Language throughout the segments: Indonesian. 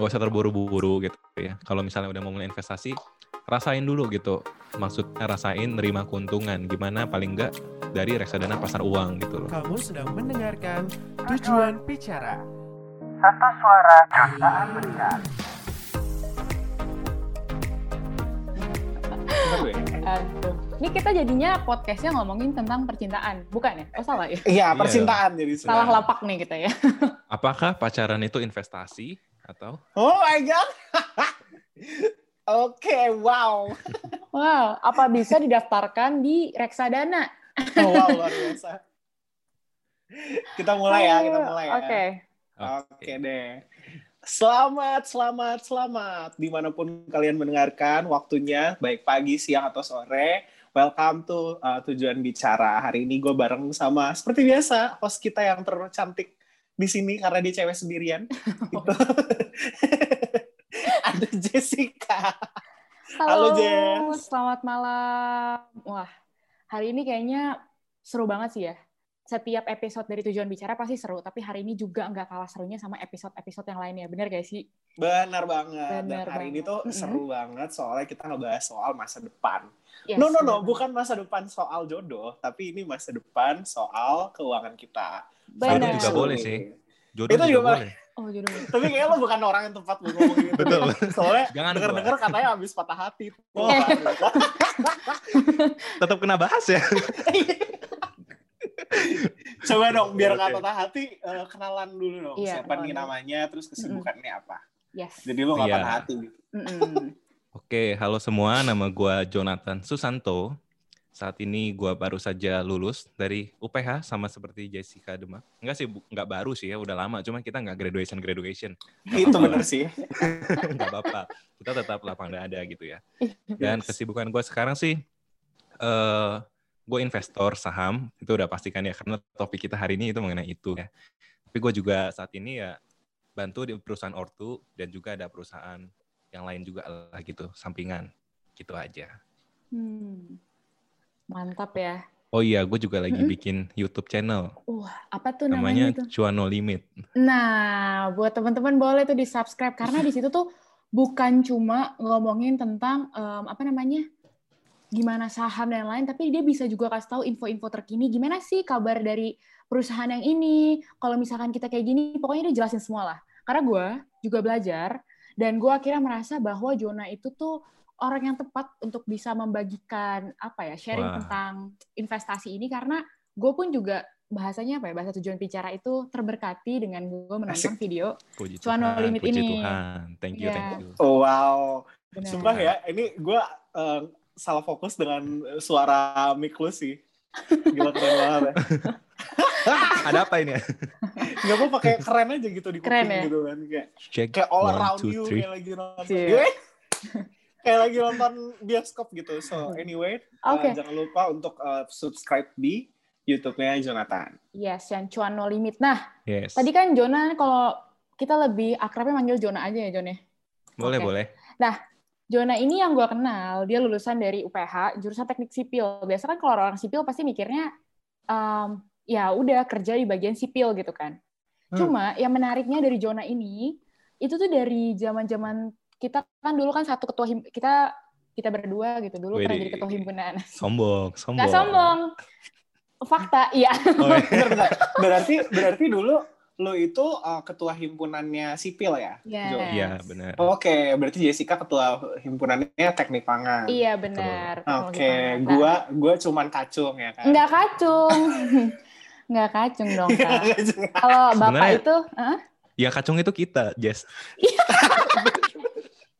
nggak usah terburu-buru gitu ya. Kalau misalnya udah mau mulai investasi, rasain dulu gitu. Maksudnya rasain nerima keuntungan. Gimana paling enggak dari reksadana pasar uang gitu loh. Kamu sedang mendengarkan Tujuan Bicara. Satu suara jutaan mendengar. Aduh. Ini kita jadinya podcastnya ngomongin tentang percintaan, bukan ya? Oh salah ya? Iya, percintaan jadi Salah lapak nih kita ya. Apakah pacaran itu investasi atau Oh my god. Oke, wow. Wow, apa bisa didaftarkan di reksadana? Oh, wow, luar biasa. Kita mulai ya, kita mulai ya. Oke. Oke deh. Selamat, selamat, selamat. Di mana pun kalian mendengarkan, waktunya baik pagi, siang, atau sore. Welcome to uh, Tujuan Bicara. Hari ini gue bareng sama, seperti biasa, host kita yang tercantik di sini karena dia cewek sendirian. Gitu. Ada Jessica. Halo, Halo, Jess. selamat malam. Wah, hari ini kayaknya seru banget sih ya. Setiap episode dari Tujuan Bicara pasti seru, tapi hari ini juga nggak kalah serunya sama episode-episode yang lainnya. Bener gak sih? Benar banget. Benar Dan hari ini tuh seru banget soalnya kita ngebahas soal masa depan. Yes, no, no, no. bener. Bukan masa depan soal jodoh, tapi ini masa depan soal keuangan kita. Bener. Jodoh juga boleh sih. Jodoh Itu juga, juga boleh? Oh, jodoh. Tapi kayaknya lo bukan orang yang tepat buat ngomong gitu. Betul. Soalnya Jangan denger-denger katanya habis patah hati. Oh. Tetap kena bahas ya. Coba dong, biar nggak oke. patah hati, eh, kenalan dulu dong. Iya, Siapa nih namanya, terus kesibukannya apa. Yes. Jadi lo nggak Iya. patah hati gitu. Mm-mm. Oke, halo semua. Nama gua Jonathan Susanto. Saat ini gua baru saja lulus dari UPH sama seperti Jessica Demak. Enggak sih, enggak baru sih ya, udah lama. Cuma kita nggak graduation graduation. Itu bener sih. Enggak apa-apa. Kita tetap lapang dada gitu ya. Dan kesibukan gua sekarang sih, eh gue investor saham. Itu udah pastikan ya, karena topik kita hari ini itu mengenai itu ya. Tapi gue juga saat ini ya bantu di perusahaan ortu dan juga ada perusahaan yang lain juga lah gitu, sampingan. Gitu aja. Hmm. Mantap ya. Oh iya, gue juga lagi Mm-mm. bikin YouTube channel. Wah, apa tuh namanya, Namanya tuh? Cuan No Limit. Nah, buat teman-teman boleh tuh di-subscribe karena di situ tuh bukan cuma ngomongin tentang em, apa namanya? gimana saham dan lain, tapi dia bisa juga kasih tahu info-info terkini gimana sih kabar dari perusahaan yang ini. Kalau misalkan kita kayak gini, pokoknya dia jelasin semua lah. Karena gue juga belajar dan gue akhirnya merasa bahwa Jona itu tuh orang yang tepat untuk bisa membagikan apa ya sharing Wah. tentang investasi ini karena gue pun juga bahasanya apa ya bahasa tujuan bicara itu terberkati dengan gue menonton Asik. video Puji Cuan No Tuhan, Limit puji ini. Tuhan. Thank you, Iya. thank you. Oh, wow. Benar. Sumpah ya, ini gue salah fokus dengan suara mic lu sih. Gila keren banget ya. Ada apa ini? Gak apa pakai keren aja gitu di Keren kuping ya? gitu kan. Kayak, Check. kayak all One, around two, you, three. kayak lagi nonton. Kayak lagi nonton bioskop gitu. So anyway, uh, Oke. jangan lupa untuk uh, subscribe di YouTube-nya Jonathan. Yes, yang cuan no limit. Nah, Yes. tadi kan Jona kalau kita lebih akrabnya manggil Jona aja ya, Jon ya. boleh, Oke. boleh. Jona ini yang gue kenal, dia lulusan dari UPH, jurusan teknik sipil. Biasa kan kalau orang sipil pasti mikirnya, em, ya udah kerja di bagian sipil gitu kan. Hmm. Cuma yang menariknya dari Jona ini, itu tuh dari zaman-zaman kita kan dulu kan satu ketua him, kita kita berdua gitu dulu pernah Widih. jadi ketua himpunan. Sombong, sombong. Nggak sombong, fakta, iya. Oh, iya. Berarti berarti dulu lo itu uh, ketua himpunannya sipil ya? Jo? Yes. Iya, benar. Oke, berarti Jessica ketua himpunannya teknik pangan. Iya benar. Oke. Nah, gua gua cuman kacung ya kan. nggak kacung, nggak kacung dong kak. Kalau bapak Sebenarnya- itu, Hah? Ya kacung itu kita, Jess.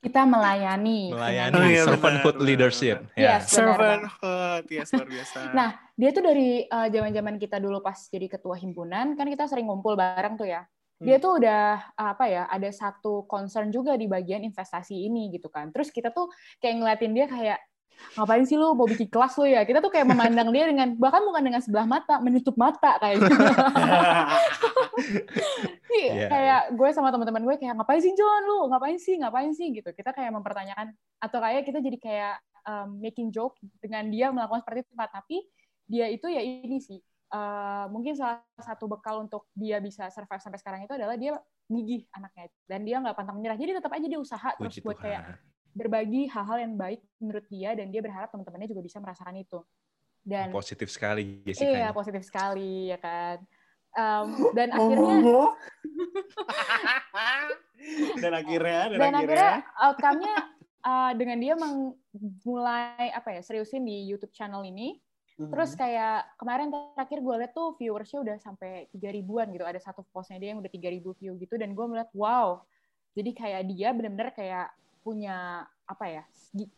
kita melayani. Melayani Oh, iya, servanthood benar, leadership. benar. Ya. Yes. Servanthood, yes luar biasa. Nah, dia tuh dari eh, zaman-zaman kita dulu pas jadi ketua himpunan, kan kita sering ngumpul bareng tuh ya. Dia Hmm. tuh udah apa ya, ada satu concern juga di bagian investasi ini gitu kan. Terus kita tuh kayak ngeliatin dia kayak ngapain sih lu mau bikin kelas lu ya? Kita tuh kayak memandang dia dengan bahkan bukan dengan sebelah mata, menutup mata kayak gitu. Iya, Iya, kayak gue sama teman-teman gue kayak ngapain sih John? Lu ngapain sih? Ngapain sih? Gitu. Kita kayak mempertanyakan atau kayak kita jadi kayak um, making joke dengan dia melakukan seperti itu. Tapi dia itu ya ini sih eh, mungkin salah satu bekal untuk dia bisa survive sampai sekarang itu adalah dia gigih anaknya. Dan dia nggak pantang menyerah. Jadi tetap aja dia usaha terus Puji buat Tuhan. kayak berbagi hal-hal yang baik menurut dia dan dia berharap teman-temannya juga bisa merasakan itu dan Positif sekali Jessica. iya ini. positif sekali ya kan Em, dan akhirnya dan akhirnya dan, dan akhirnya, akhirnya outcome-nya uh, dengan dia mulai apa ya seriusin di YouTube channel ini Mhm. terus kayak kemarin terakhir gue liat tuh viewersnya udah sampai tiga ribuan gitu ada satu postnya dia yang udah tiga ribu view gitu dan gue melihat wow jadi kayak dia bener-bener kayak punya apa ya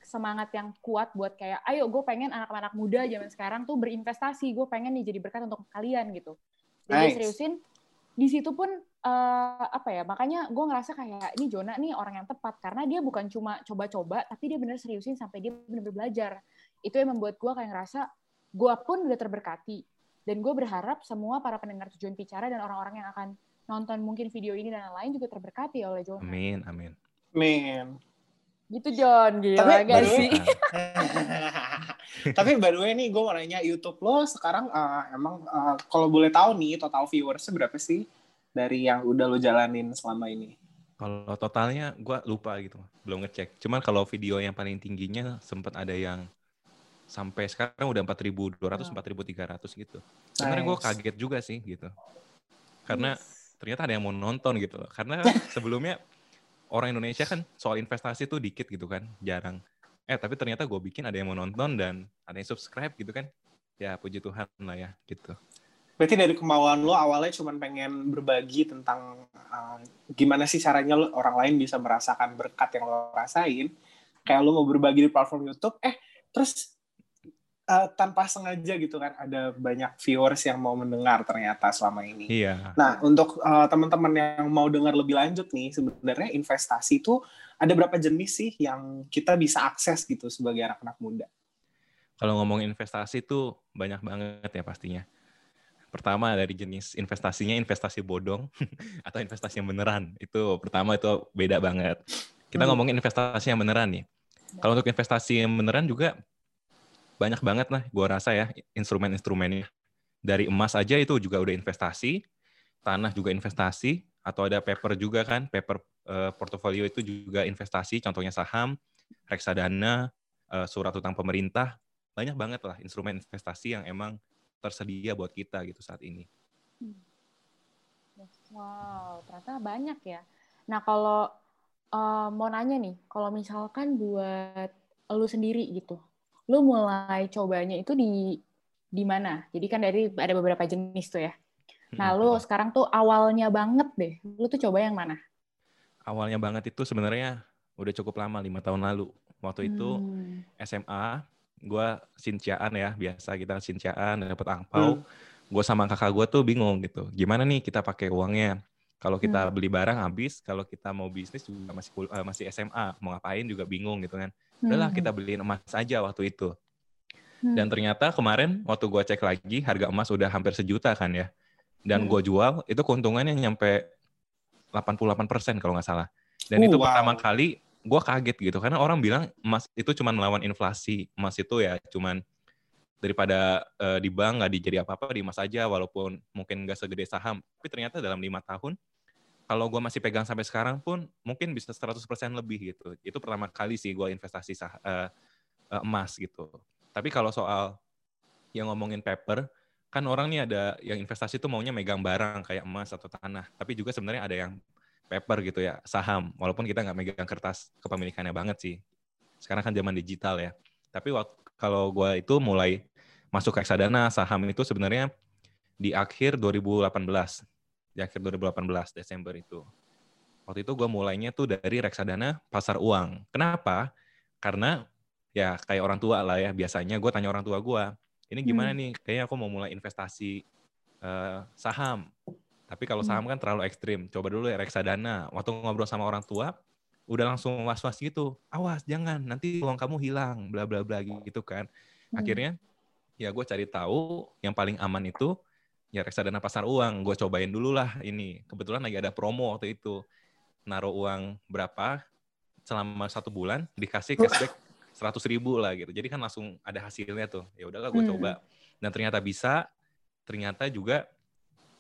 semangat yang kuat buat kayak ayo gue pengen anak-anak muda zaman sekarang tuh berinvestasi gue pengen nih jadi berkat untuk kalian gitu dan dia Nice. seriusin di situ pun eh, apa ya makanya gue ngerasa kayak ini Jona nih orang yang tepat karena dia bukan cuma coba-coba tapi dia bener seriusin sampai dia bener-bener belajar itu yang membuat gue kayak ngerasa gue pun udah terberkati dan gue berharap semua para pendengar tujuan bicara dan orang-orang yang akan nonton mungkin video ini dan lain-lain juga terberkati oleh Jona Amin, amin. Men. Gitu John gila Tapi gak baru- sih Tapi by the way nih, gue mau nanya YouTube lo sekarang eh, emang eh, kalau boleh tahu nih total viewersnya berapa sih dari yang udah lo jalanin selama ini? Kalau totalnya gue lupa gitu, belum ngecek. Cuman kalau video yang paling tingginya sempat ada yang sampai sekarang udah 4.200, Wow. 4.300 gitu. Sebenarnya gue kaget juga sih gitu. Karena ternyata ada yang mau nonton gitu. Karena sebelumnya orang Indonesia kan soal investasi tuh dikit gitu kan, jarang. Eh tapi ternyata gue bikin ada yang mau nonton dan ada yang subscribe gitu kan. Ya puji Tuhan lah ya gitu. Berarti dari kemauan lo awalnya cuma pengen berbagi tentang uh, gimana sih caranya lo, orang lain bisa merasakan berkat yang lo rasain. Kayak lo mau berbagi di platform YouTube, eh terus uh, tanpa sengaja gitu kan ada banyak viewers yang mau mendengar ternyata selama ini. Iya. Nah, untuk uh, teman-teman yang mau dengar lebih lanjut nih, sebenarnya investasi itu ada berapa jenis sih yang kita bisa akses gitu sebagai anak-anak muda? Kalau ngomong investasi tuh banyak banget ya pastinya. Pertama dari jenis investasinya investasi bodong atau investasi yang beneran. Itu pertama itu beda banget. Kita Hmm. ngomongin investasi yang beneran nih. Kalau untuk investasi yang beneran juga banyak banget lah gua rasa ya instrumen-instrumennya. Dari emas aja itu juga udah investasi, tanah juga investasi, atau ada paper juga kan, paper eh, portofolio itu juga investasi, contohnya saham, reksadana, eh, surat utang pemerintah, banyak banget lah instrumen investasi yang emang tersedia buat kita gitu saat ini. Wow, ternyata banyak ya. Nah, kalau eh, mau nanya nih, kalau misalkan buat lu sendiri gitu, lu mulai cobanya itu di di mana? Jadi kan dari ada beberapa jenis tuh ya. Nah, lu sekarang tuh awalnya banget deh, lu tuh coba yang mana? awalnya banget itu sebenarnya udah cukup lama lima tahun lalu. Waktu itu Hmm. SMA, gue sinciaan ya biasa kita sinciaan dapat angpau. Gue sama kakak gue tuh bingung gitu. Gimana nih kita pakai uangnya? Kalau kita beli barang habis, kalau kita mau bisnis juga masih eh, masih SMA, mau ngapain juga bingung gitu kan. Udahlah Hmm. kita beliin emas aja waktu itu. Hmm. Dan ternyata kemarin waktu gue cek lagi harga emas udah hampir sejuta kan ya. Dan Hmm. gue jual itu keuntungannya nyampe 88% kalau nggak salah. Dan Uh, itu wow. pertama kali gue kaget gitu karena orang bilang emas itu cuma melawan inflasi. Emas itu ya cuman daripada eh, di bank nggak dijadi apa-apa di emas aja walaupun mungkin nggak segede saham. Tapi ternyata dalam lima tahun kalau gue masih pegang sampai sekarang pun mungkin bisa 100% lebih gitu. Itu pertama kali sih gue investasi sah- eh, eh, emas gitu. Tapi kalau soal yang ngomongin paper, kan orang nih ada yang investasi tuh maunya megang barang kayak emas atau tanah. Tapi juga sebenarnya ada yang paper gitu ya, saham. Walaupun kita nggak megang kertas kepemilikannya banget sih. Sekarang kan zaman digital ya. Tapi waktu, kalau gue itu mulai masuk reksadana, saham itu sebenarnya di akhir 2018. Di akhir 2018, Desember itu. Waktu itu gue mulainya tuh dari reksadana pasar uang. Kenapa? Karena ya kayak orang tua lah ya. Biasanya gue tanya orang tua gue, ini gimana Hmm. nih? Kayaknya aku mau mulai investasi eh, saham. Tapi kalau Hmm. saham kan terlalu ekstrim. Coba dulu ya reksadana. Waktu ngobrol sama orang tua, udah langsung was-was gitu. Awas, jangan. Nanti uang kamu hilang. Bla bla bla gitu kan. Hmm. Akhirnya ya gue cari tahu yang paling aman itu ya reksadana pasar uang. Gue cobain dulu lah ini. Kebetulan lagi ada promo waktu itu. Naruh uang berapa selama satu bulan dikasih cashback seratus ribu lah gitu. Jadi kan langsung ada hasilnya tuh. Ya udahlah gue Hmm. coba. Dan ternyata bisa. ternyata juga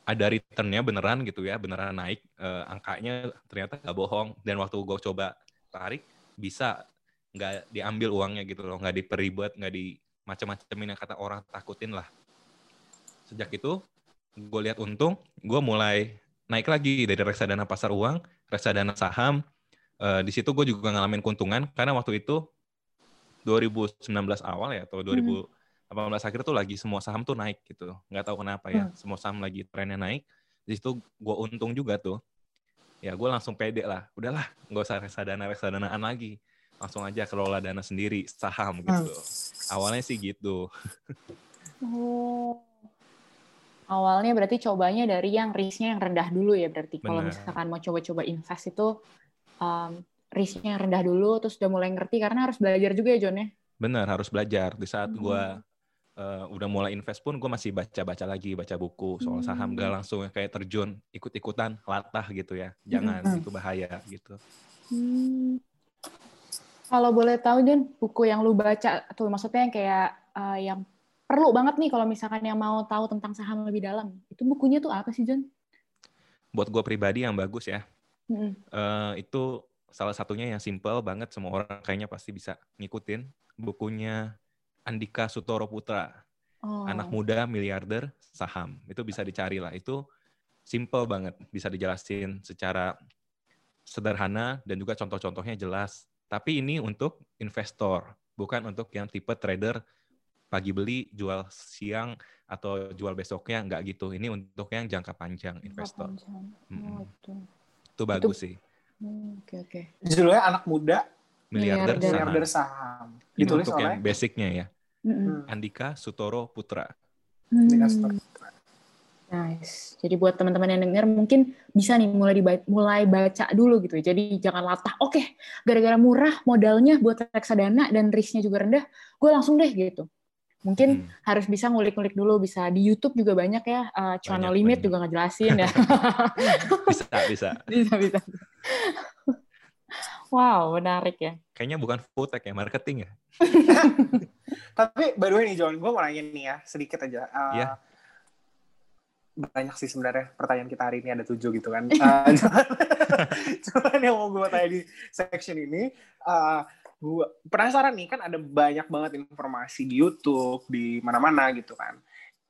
ada returnnya beneran gitu ya, beneran naik eh, angkanya ternyata nggak bohong. Dan waktu gue coba tarik bisa nggak diambil uangnya gitu loh, nggak diperibet, nggak di macam-macamin yang kata orang takutin lah. Sejak itu gue lihat untung, gue mulai naik lagi dari reksadana pasar uang, reksadana saham. Eh, di situ gue juga ngalamin keuntungan karena waktu itu 2019 awal ya atau 2018 akhir tuh lagi semua saham tuh naik gitu. Nggak tahu kenapa ya, Hmm. semua saham lagi trennya naik. Di situ gue untung juga tuh. Ya gue langsung pede lah. Udahlah, nggak usah reksadana reksadanaan lagi. Langsung aja kelola dana sendiri, saham gitu. Awalnya sih gitu. Oh. Awalnya berarti cobanya dari yang risknya yang rendah dulu ya berarti. Kalau Benar. misalkan mau coba-coba invest itu um, risknya yang rendah dulu, terus udah mulai ngerti karena harus belajar juga ya John ya. Bener, harus belajar. Di saat gue Hmm. udah mulai invest pun, gue masih baca-baca lagi, baca buku soal saham. Hmm. Gak langsung kayak terjun, ikut-ikutan, latah gitu ya. Jangan, Hmm. itu bahaya gitu. Hmm. Kalau boleh tahu John, buku yang lu baca atau maksudnya yang kayak uh, yang perlu banget nih kalau misalkan yang mau tahu tentang saham lebih dalam, itu bukunya tuh apa sih John? Buat gue pribadi yang bagus ya, Mm-mm. eh, itu salah satunya yang simple banget, semua orang kayaknya pasti bisa ngikutin. Bukunya Andika Sutoro Putra, Oh. Anak Muda Miliarder Saham. Itu bisa dicari lah, itu simple banget, bisa dijelasin secara sederhana dan juga contoh-contohnya jelas. Tapi ini untuk investor, bukan untuk yang tipe trader pagi beli, jual siang atau jual besoknya, nggak gitu. Ini untuk yang jangka panjang investor. Panjang. Mm-mm. Oh, itu. Itu bagus sih. Hmm, Oke oke. Judulnya anak muda Miliarder, Miliarder. saham. miliarder saham. Ini Ditulis untuk oleh yang basicnya ya. Mm-mm. Hmm, Andika Sutoro Putra. Andika Hmm. Sutoro. Nice. Jadi buat teman-teman yang dengar mungkin bisa nih mulai diba- mulai baca dulu gitu. Jadi jangan latah. Oke, gara-gara murah modalnya buat reksadana dan risknya juga rendah, gue langsung deh gitu. Mungkin Hmm. harus bisa ngulik-ngulik dulu. Bisa di YouTube juga banyak ya. Uh, Cuan No Banyak, Limit banyak. juga ngejelasin ya. Bisa, bisa. bisa bisa. wow, menarik ya. Kayaknya bukan food tech ya, marketing ya. Tapi by the way nih John, gue mau nanya nih ya, sedikit aja. Uh, Iya. Banyak sih sebenarnya pertanyaan kita hari ini ada tujuh gitu kan. Uh, cuman, cuman yang mau gue tanya di section ini, uh, gue penasaran nih kan ada banyak banget informasi di YouTube, di mana-mana gitu kan.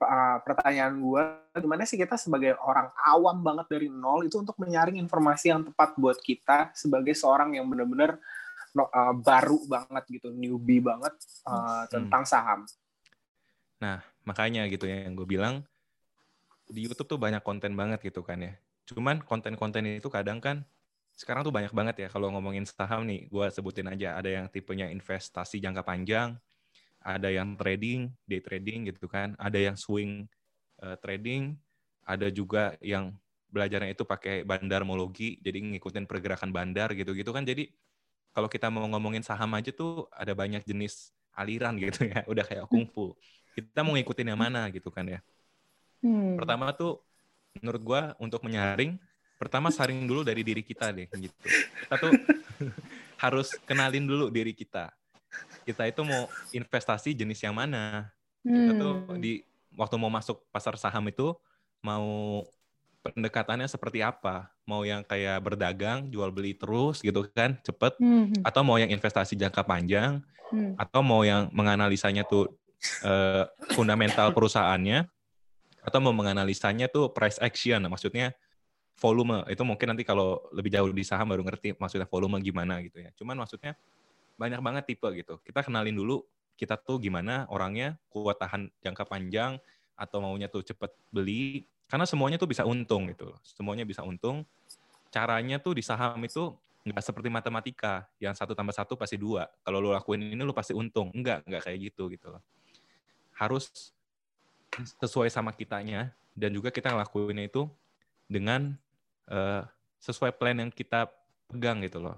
Uh, pertanyaan gue, gimana sih kita sebagai orang awam banget dari nol itu untuk menyaring informasi yang tepat buat kita sebagai seorang yang benar-benar uh, baru banget gitu, newbie banget uh, tentang saham. Makanya gitu ya yang gue bilang di YouTube tuh banyak konten banget gitu kan ya. Cuman konten-konten itu kadang kan sekarang tuh banyak banget ya kalau ngomongin saham nih, gue sebutin aja ada yang tipenya investasi jangka panjang, ada yang trading, day trading gitu kan, ada yang swing eh, trading, ada juga yang belajarnya itu pakai bandarmologi, jadi ngikutin pergerakan bandar gitu-gitu kan. Jadi kalau kita mau ngomongin saham aja tuh ada banyak jenis aliran gitu ya, udah kayak kungfu. Kita mau ngikutin yang mana gitu kan ya. Hmm. Pertama tuh menurut gua untuk menyaring, pertama saring dulu dari diri kita deh gitu. Kita tuh harus kenalin dulu diri kita. Kita itu mau investasi jenis yang mana? Kita tuh Hmm. di waktu mau masuk pasar saham itu mau pendekatannya seperti apa? Mau yang kayak berdagang, jual beli terus gitu kan, cepet Hmm. atau mau yang investasi jangka panjang Hmm. atau mau yang menganalisanya tuh eh, fundamental perusahaannya atau mau menganalisanya tuh price action maksudnya volume. Itu mungkin nanti kalau lebih jauh di saham baru ngerti maksudnya volume gimana gitu ya. Cuman maksudnya banyak banget tipe gitu. Kita kenalin dulu kita tuh gimana orangnya kuat tahan jangka panjang atau maunya tuh cepet beli. Karena semuanya tuh bisa untung gitu semuanya bisa untung. Caranya tuh di saham itu nggak seperti matematika. Yang satu tambah satu pasti dua. Kalau lu lakuin ini lu pasti untung. Enggak enggak kayak gitu gitu loh. Harus sesuai sama kitanya. Dan juga kita ngelakuinnya itu dengan eh, sesuai plan yang kita pegang gitu loh.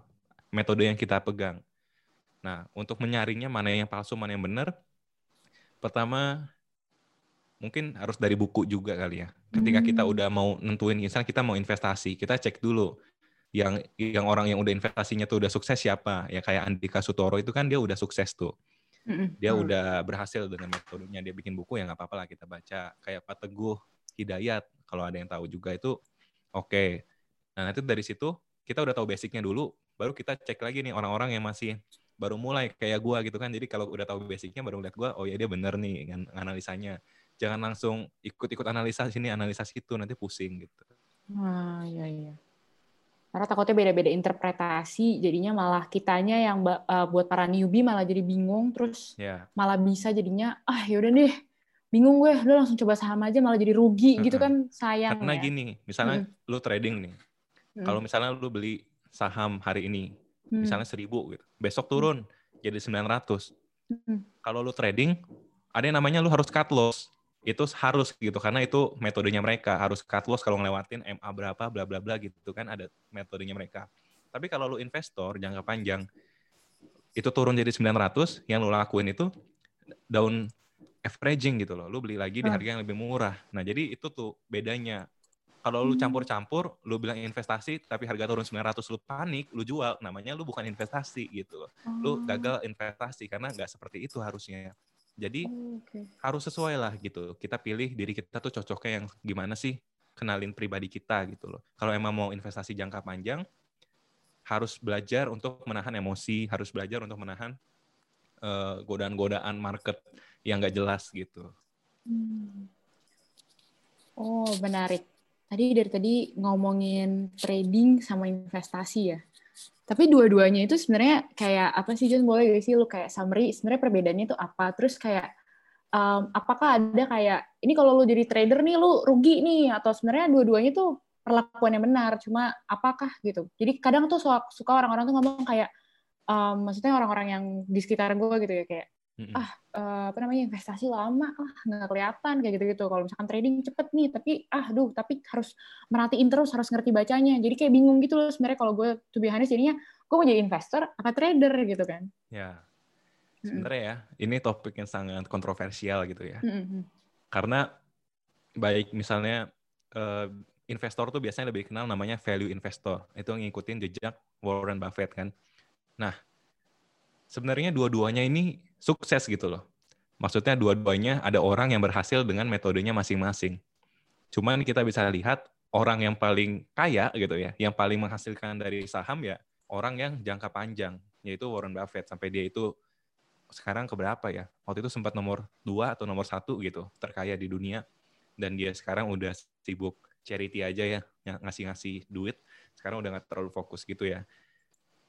Metode yang kita pegang. Nah untuk menyaringnya mana yang palsu mana yang benar pertama mungkin harus dari buku juga kali ya. Ketika kita Hmm. udah mau nentuin misalnya kita mau investasi kita cek dulu yang yang orang yang udah investasinya tuh udah sukses siapa. Ya kayak Andika Sutoro itu kan dia udah sukses tuh. Dia Hmm. udah berhasil dengan metodenya dia bikin buku ya nggak apa-apa lah kita baca. Kayak Pak Teguh Hidayat kalau ada yang tahu juga itu oke. Nah nanti dari situ kita udah tahu basicnya dulu baru kita cek lagi nih orang-orang yang masih baru mulai kayak gua gitu kan. Jadi kalau udah tahu basicnya baru lihat gua oh ya dia bener nih kan analisanya jangan langsung ikut-ikut analisa sini analisa situ nanti pusing gitu. Ah, iya iya. Karena takutnya beda-beda interpretasi, jadinya malah kitanya yang eh, buat para newbie malah jadi bingung, terus ya malah bisa jadinya ah yaudah deh, bingung gue, udah langsung coba saham aja malah jadi rugi gitu kan sayang karena ya. gini misalnya lu trading nih Hmm. kalau misalnya lu beli saham hari ini Hmm. misalnya 1000 gitu. Besok turun jadi 900. Hmm. Kalau lu trading, ada yang namanya lu harus cut loss. Itu harus gitu karena itu metodenya mereka, harus cut loss kalau ngelewatin MA berapa bla bla bla gitu kan ada metodenya mereka. Tapi kalau lu investor jangka panjang itu turun jadi 900, yang lu lakuin itu down averaging gitu loh. Lu beli lagi di harga yang lebih murah. Nah, jadi itu tuh bedanya. Kalau lu Hmm. campur-campur, lu bilang investasi, tapi harga turun 900, lu panik, lu jual, namanya lu bukan investasi gitu loh. Lu Oh, gagal investasi karena nggak seperti itu harusnya. Jadi oh, oke. harus sesuai lah gitu. Kita pilih diri kita tuh cocoknya yang gimana sih, kenalin pribadi kita gitu loh. Kalau emang mau investasi jangka panjang, harus belajar untuk menahan emosi, harus belajar untuk menahan eh, godaan-godaan market yang nggak jelas gitu. Hmm. Oh, menarik. Tadi dari tadi ngomongin trading sama investasi ya. Tapi dua-duanya itu sebenarnya kayak apa sih John? Boleh gak sih lu kayak summary sebenarnya perbedaannya itu apa? Terus kayak um, apakah ada kayak ini kalau lu jadi trader nih lu rugi nih atau sebenarnya dua-duanya tuh perlakuan yang benar cuma apakah gitu. Jadi kadang tuh suka, suka orang-orang tuh ngomong kayak um, maksudnya orang-orang yang di sekitar gue gitu ya kayak Mm-mm. ah eh, apa namanya investasi lama ah nggak kelihatan kayak gitu-gitu kalau misalkan trading cepet nih tapi ah duh tapi harus merhatiin terus harus ngerti bacanya jadi kayak bingung gitu loh sebenarnya kalau gue to be honest jadinya gue mau jadi investor apa trader gitu kan Ya, sebenarnya ya, ini topik yang sangat kontroversial gitu ya. Mm-mm. Karena baik misalnya eh, investor tuh biasanya lebih kenal namanya value investor. Itu ngikutin jejak Warren Buffett kan. Nah, sebenarnya dua-duanya ini sukses gitu loh. Maksudnya dua-duanya ada orang yang berhasil dengan metodenya masing-masing. Cuman kita bisa lihat orang yang paling kaya gitu ya, yang paling menghasilkan dari saham ya orang yang jangka panjang, yaitu Warren Buffett. Sampai dia itu sekarang keberapa ya? Waktu itu sempat nomor dua atau nomor satu gitu, terkaya di dunia. Dan dia sekarang udah sibuk charity aja ya, ngasih-ngasih duit. Sekarang udah nggak terlalu fokus gitu ya.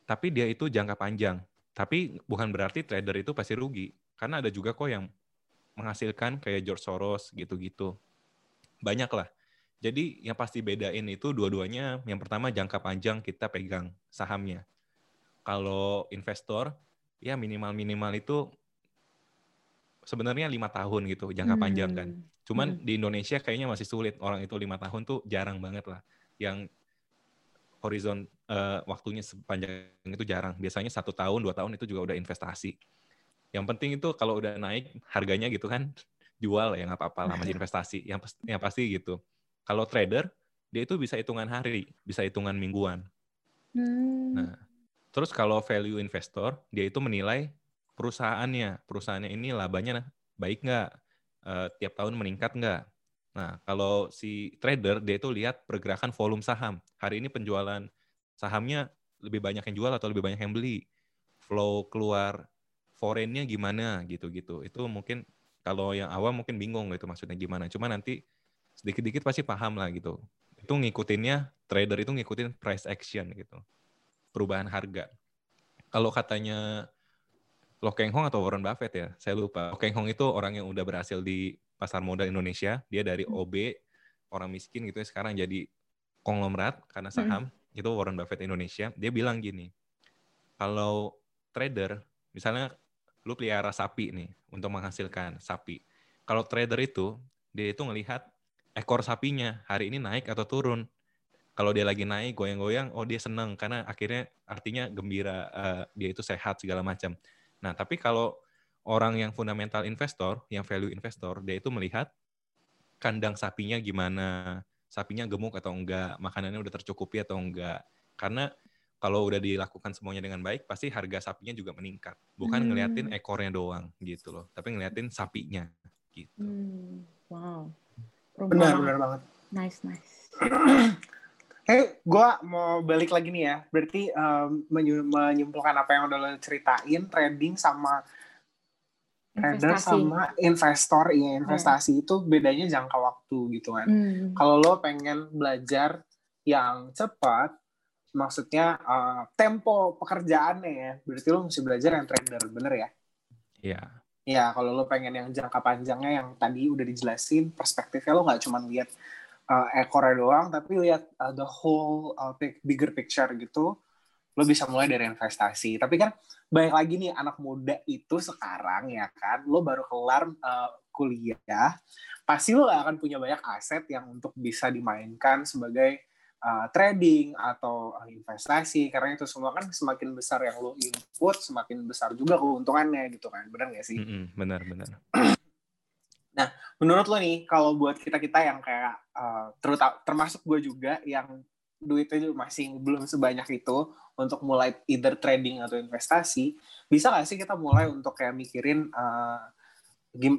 Tapi dia itu jangka panjang. Tapi bukan berarti trader itu pasti rugi. Karena ada juga kok yang menghasilkan kayak George Soros gitu-gitu. Banyak lah. Jadi yang pasti bedain itu dua-duanya, yang pertama jangka panjang kita pegang sahamnya. Kalau investor, ya minimal-minimal itu sebenarnya lima tahun gitu, jangka panjang kan. Hmm. Cuman Hmm. di Indonesia kayaknya masih sulit orang itu lima tahun tuh jarang banget lah. Yang horizon eh, waktunya sepanjang itu jarang. Biasanya satu tahun, dua tahun itu juga udah investasi. Yang penting itu kalau udah naik harganya gitu kan, jual ya nggak apa-apa lah masih investasi. Yang pasti, yang pasti gitu. Kalau trader dia itu bisa hitungan hari, bisa hitungan mingguan. Hmm. Nah, terus kalau value investor, dia itu menilai perusahaannya. Perusahaannya ini labanya baik nggak? Eh, tiap tahun meningkat nggak? Nah, kalau si trader, dia itu lihat pergerakan volume saham. Hari ini penjualan sahamnya lebih banyak yang jual atau lebih banyak yang beli. Flow keluar foreignnya gimana gitu-gitu. Itu mungkin kalau yang awam mungkin bingung gitu maksudnya gimana. Cuma nanti sedikit-dikit pasti paham lah gitu. Itu ngikutinnya, trader itu ngikutin price action gitu perubahan harga. Kalau katanya Lo Keng Hong atau Warren Buffett ya, saya lupa. Lo Keng Hong itu orang yang udah berhasil di pasar modal Indonesia. Dia dari OB, orang miskin gitu ya, sekarang jadi konglomerat karena saham. Itu Warren Buffett Indonesia. Dia bilang gini, kalau trader, misalnya lu pelihara sapi nih untuk menghasilkan sapi. Kalau trader itu, dia itu ngelihat ekor sapinya hari ini naik atau turun kalau dia lagi naik goyang-goyang oh dia seneng karena akhirnya artinya gembira eh, dia itu sehat segala macam nah tapi kalau orang yang fundamental investor yang value investor dia itu melihat kandang sapinya gimana sapinya gemuk atau enggak makanannya udah tercukupi atau enggak karena kalau udah dilakukan semuanya dengan baik, pasti harga sapinya juga meningkat. Bukan Hmm. ngeliatin ekornya doang gitu loh, tapi ngeliatin sapinya gitu. Hmm, wow. Benar, benar banget. Nice, nice. Eh, gue mau balik lagi nih ya. Berarti menyu- menyimpulkan apa yang udah lo ceritain, trading sama trader sama investor, ya investasi itu bedanya jangka waktu gitu kan. Hmm. Kalau lo pengen belajar yang cepat, maksudnya eh, tempo pekerjaannya ya, berarti lo mesti belajar yang trader, bener ya? Iya. Ya, kalau lo pengen yang jangka panjangnya yang tadi udah dijelasin, perspektifnya lo nggak cuma lihat uh, ekornya doang, tapi lihat uh, the whole uh, bigger picture gitu. Lo bisa mulai dari investasi. Tapi kan banyak lagi nih anak muda itu sekarang ya kan, lo baru kelar uh, kuliah, pasti lo gak akan punya banyak aset yang untuk bisa dimainkan sebagai uh, trading atau uh, investasi karena itu semua kan semakin besar yang lo input semakin besar juga keuntungannya gitu kan benar nggak sih benar benar. menurut lo nih kalau buat kita kita yang kayak uh, terutama termasuk gue juga yang duitnya juga masih belum sebanyak itu untuk mulai either trading atau investasi bisa nggak sih kita mulai untuk kayak mikirin uh,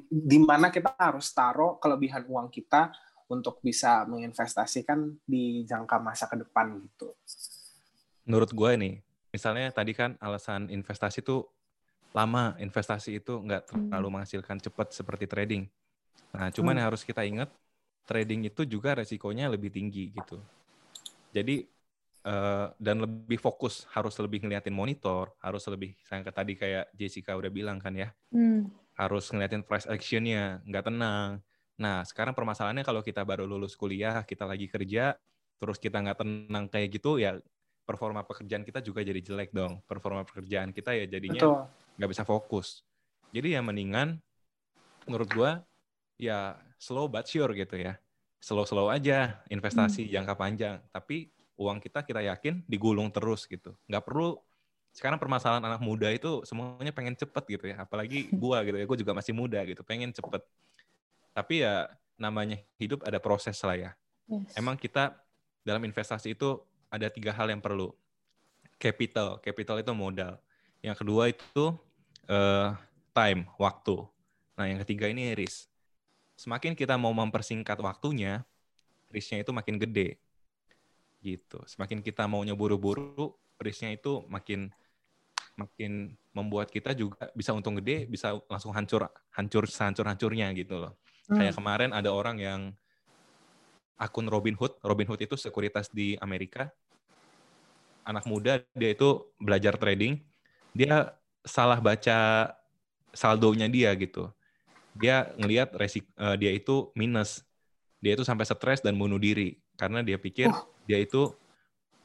di mana kita harus taruh kelebihan uang kita untuk bisa menginvestasikan di jangka masa ke depan gitu Menurut gue nih, misalnya tadi kan alasan investasi itu lama, investasi itu nggak terlalu menghasilkan cepat seperti trading. Nah, cuman Hmm. yang harus kita ingat, trading itu juga resikonya lebih tinggi gitu. Jadi eh, dan lebih fokus, harus lebih ngeliatin monitor, harus lebih, saya tadi kayak Jessica udah bilang kan ya, Hmm. harus ngeliatin price action-nya, nggak tenang. Nah, sekarang permasalahannya kalau kita baru lulus kuliah, kita lagi kerja, terus kita nggak tenang kayak gitu, ya performa pekerjaan kita juga jadi jelek dong. Performa pekerjaan kita ya jadinya betul nggak bisa fokus. Jadi ya mendingan, menurut gua, ya slow but sure gitu ya. Slow-slow aja investasi jangka panjang. Tapi uang kita kita yakin digulung terus gitu. Nggak perlu sekarang permasalahan anak muda itu semuanya pengen cepet gitu ya. Apalagi gua gitu ya, gua juga masih muda gitu, pengen cepet. Tapi ya namanya hidup ada proses lah ya. Yes. Emang kita dalam investasi itu ada tiga hal yang perlu. Capital, capital itu modal. Yang kedua itu eh, time, waktu. Nah yang ketiga ini risk. Semakin kita mau mempersingkat waktunya, risknya itu makin gede. Gitu. Semakin kita maunya buru-buru, risknya itu makin makin membuat kita juga bisa untung gede, bisa langsung hancur, hancur hancur-hancurnya gitu loh. Kayak kemarin ada orang yang akun Robinhood, Robinhood itu sekuritas di Amerika. Anak muda dia itu belajar trading, dia salah baca saldonya dia gitu. Dia ngelihat resik eh, dia itu minus. Dia itu sampai stres dan bunuh diri. Karena dia pikir dia itu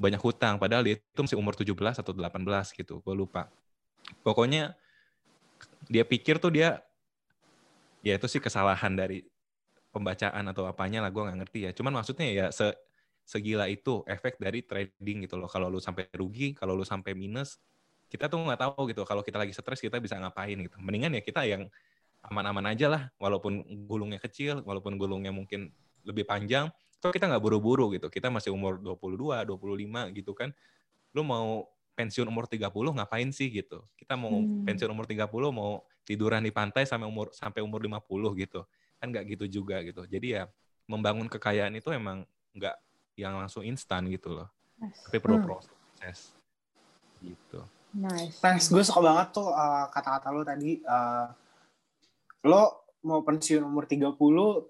banyak hutang. Padahal dia itu masih umur 17 atau 18 gitu, gue lupa. Pokoknya dia pikir tuh dia ya itu sih kesalahan dari pembacaan atau apanya lah. Gue nggak ngerti ya. Cuman maksudnya ya se segila itu efek dari trading gitu loh. Kalau lu sampai rugi kalau lu sampai minus kita tuh nggak tahu gitu. Kalau kita lagi stres kita bisa ngapain gitu. Mendingan ya kita yang aman-aman aja lah walaupun gulungnya kecil walaupun gulungnya mungkin lebih panjang toh kita nggak buru-buru gitu kita masih umur 22 25 gitu kan lu mau pensiun umur 30 ngapain sih gitu kita mau Hmm. pensiun umur 30 mau tiduran di pantai sampai umur sampai umur 50 gitu kan nggak gitu juga gitu jadi ya membangun kekayaan itu emang nggak yang langsung instan gitu loh Nice. tapi perlu Hmm. proses gitu Nice. Nice, gue suka banget tuh uh, kata-kata lo tadi. uh, lo mau pensiun umur 30,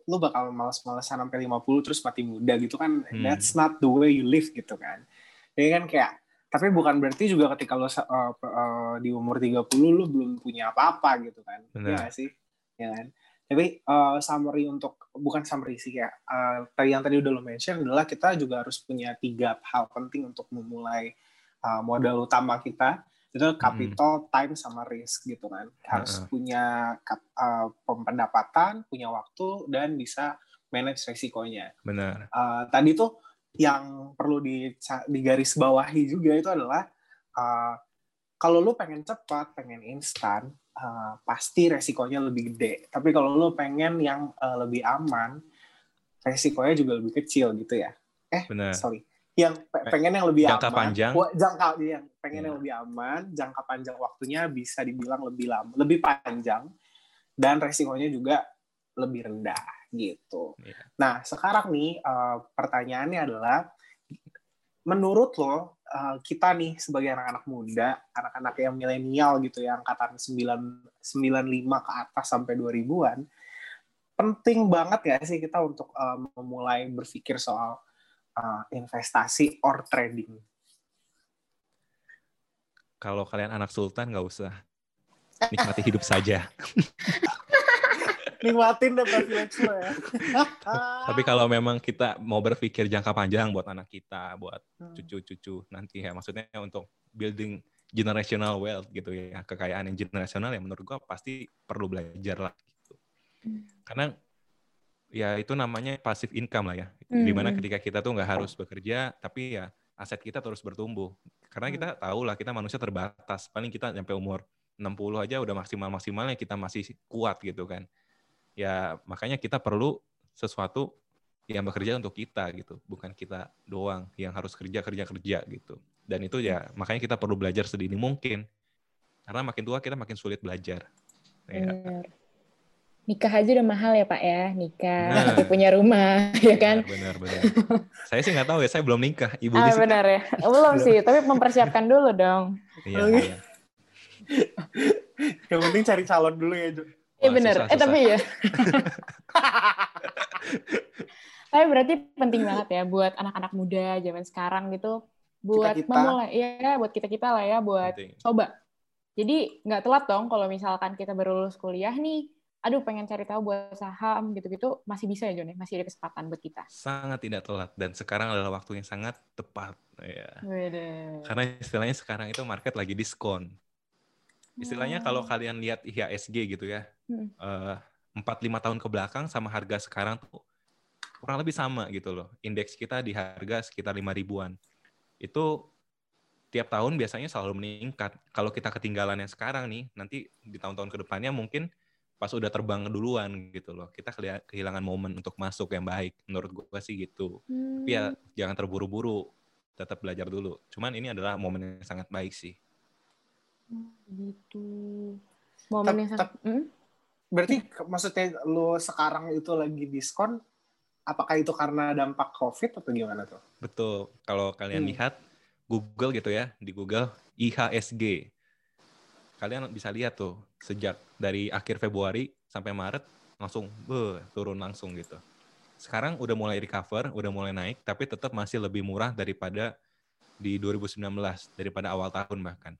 lo bakal males-malesan sampai 50 terus mati muda gitu kan. Hmm. That's not the way you live gitu kan. Jadi kan kayak, tapi bukan berarti juga ketika lo uh, uh, di umur 30 lo belum punya apa-apa gitu kan. Iya sih? Ya kan? Tapi uh, summary untuk, bukan summary sih ya, uh, tadi yang tadi udah lo mention adalah kita juga harus punya tiga hal penting untuk memulai uh, modal utama kita itu capital, time sama risk gitu kan. Harus Heeh. punya uh, pendapatan, punya waktu dan bisa manage resikonya. benar Uh, tadi tuh yang perlu di digaris bawahi juga itu adalah uh, kalau lu pengen cepat, pengen instan, uh, pasti resikonya lebih gede. Tapi kalau lu pengen yang uh, lebih aman, resikonya juga lebih kecil gitu ya. Eh, benar sorry. Yang pe- pengen yang lebih Jangka aman. panjang. Jangka yang pengen Iya. yang lebih aman, jangka panjang waktunya bisa dibilang lebih lama, lebih panjang dan resikonya juga lebih rendah gitu. Iya. Nah, sekarang nih eh, pertanyaannya adalah menurut lo eh, kita nih sebagai anak-anak muda, anak-anak yang milenial gitu ya, angkatan 9 95 ke atas sampai 2000-an, penting banget ya sih kita untuk eh, memulai berpikir soal eh, investasi or trading. Kalau kalian anak sultan nggak usah nikmati hidup saja. Nikmatin deh privilege lo ya. Tapi kalau memang kita mau berpikir jangka panjang buat anak kita, buat Hmm. cucu-cucu nanti ya, maksudnya untuk building generational wealth gitu ya, kekayaan yang generasional ya menurut gua pasti perlu belajar lah gitu. Karena ya itu namanya passive income lah ya, di mana Hmm. ketika kita tuh nggak harus bekerja, tapi ya aset kita terus bertumbuh. Karena kita tahu lah kita manusia terbatas, paling kita sampai umur 60 aja udah maksimal-maksimalnya kita masih kuat gitu kan. Ya makanya kita perlu sesuatu yang bekerja untuk kita gitu, bukan kita doang yang harus kerja kerja kerja gitu. Dan itu ya makanya kita perlu belajar sedini mungkin. Karena makin tua kita makin sulit belajar. Ya. Nikah aja udah mahal ya Pak ya, nikah, Nah. punya rumah, ya kan? Benar, benar. saya sih nggak tahu ya, saya belum nikah. Ibu Ah sih. benar ya, belum sih, tapi mempersiapkan dulu dong. Iya, Oh, iya. Yang penting cari calon dulu ya, Jo. Iya benar. Eh susah. tapi ya. tapi berarti penting banget ya buat anak-anak muda zaman sekarang gitu, buat Kita-kita. memulai, ya buat kita kita lah ya, buat Penting. coba. Jadi nggak telat dong kalau misalkan kita baru lulus kuliah nih, aduh pengen cari tahu buat saham gitu-gitu, masih bisa ya Jon ya, masih ada kesempatan buat kita. Sangat tidak telat dan sekarang adalah waktu yang sangat tepat. Ya. Wede. Karena istilahnya sekarang itu market lagi diskon. Istilahnya kalau kalian lihat IHSG gitu ya, Hmm. eh, empat lima tahun ke belakang sama harga sekarang tuh kurang lebih sama gitu loh. Indeks kita di harga sekitar lima ribuan. Itu tiap tahun biasanya selalu meningkat. Kalau kita ketinggalan yang sekarang nih, nanti di tahun-tahun ke depannya mungkin pas udah terbang duluan gitu loh. Kita kehilangan momen untuk masuk yang baik. Menurut gue sih gitu. Hmm. Tapi ya jangan terburu-buru, tetap belajar dulu. Cuman ini adalah momen yang sangat baik sih. gitu. Momen yang sangat... Hmm? Berarti maksudnya lu sekarang itu lagi diskon, apakah itu karena dampak COVID atau gimana tuh? Betul. Kalau kalian Hmm. lihat Google gitu ya, di Google IHSG. Kalian bisa lihat tuh sejak dari akhir Februari sampai Maret langsung beuh, turun langsung gitu. Sekarang udah mulai recover, udah mulai naik, tapi tetap masih lebih murah daripada di 2019, daripada awal tahun bahkan.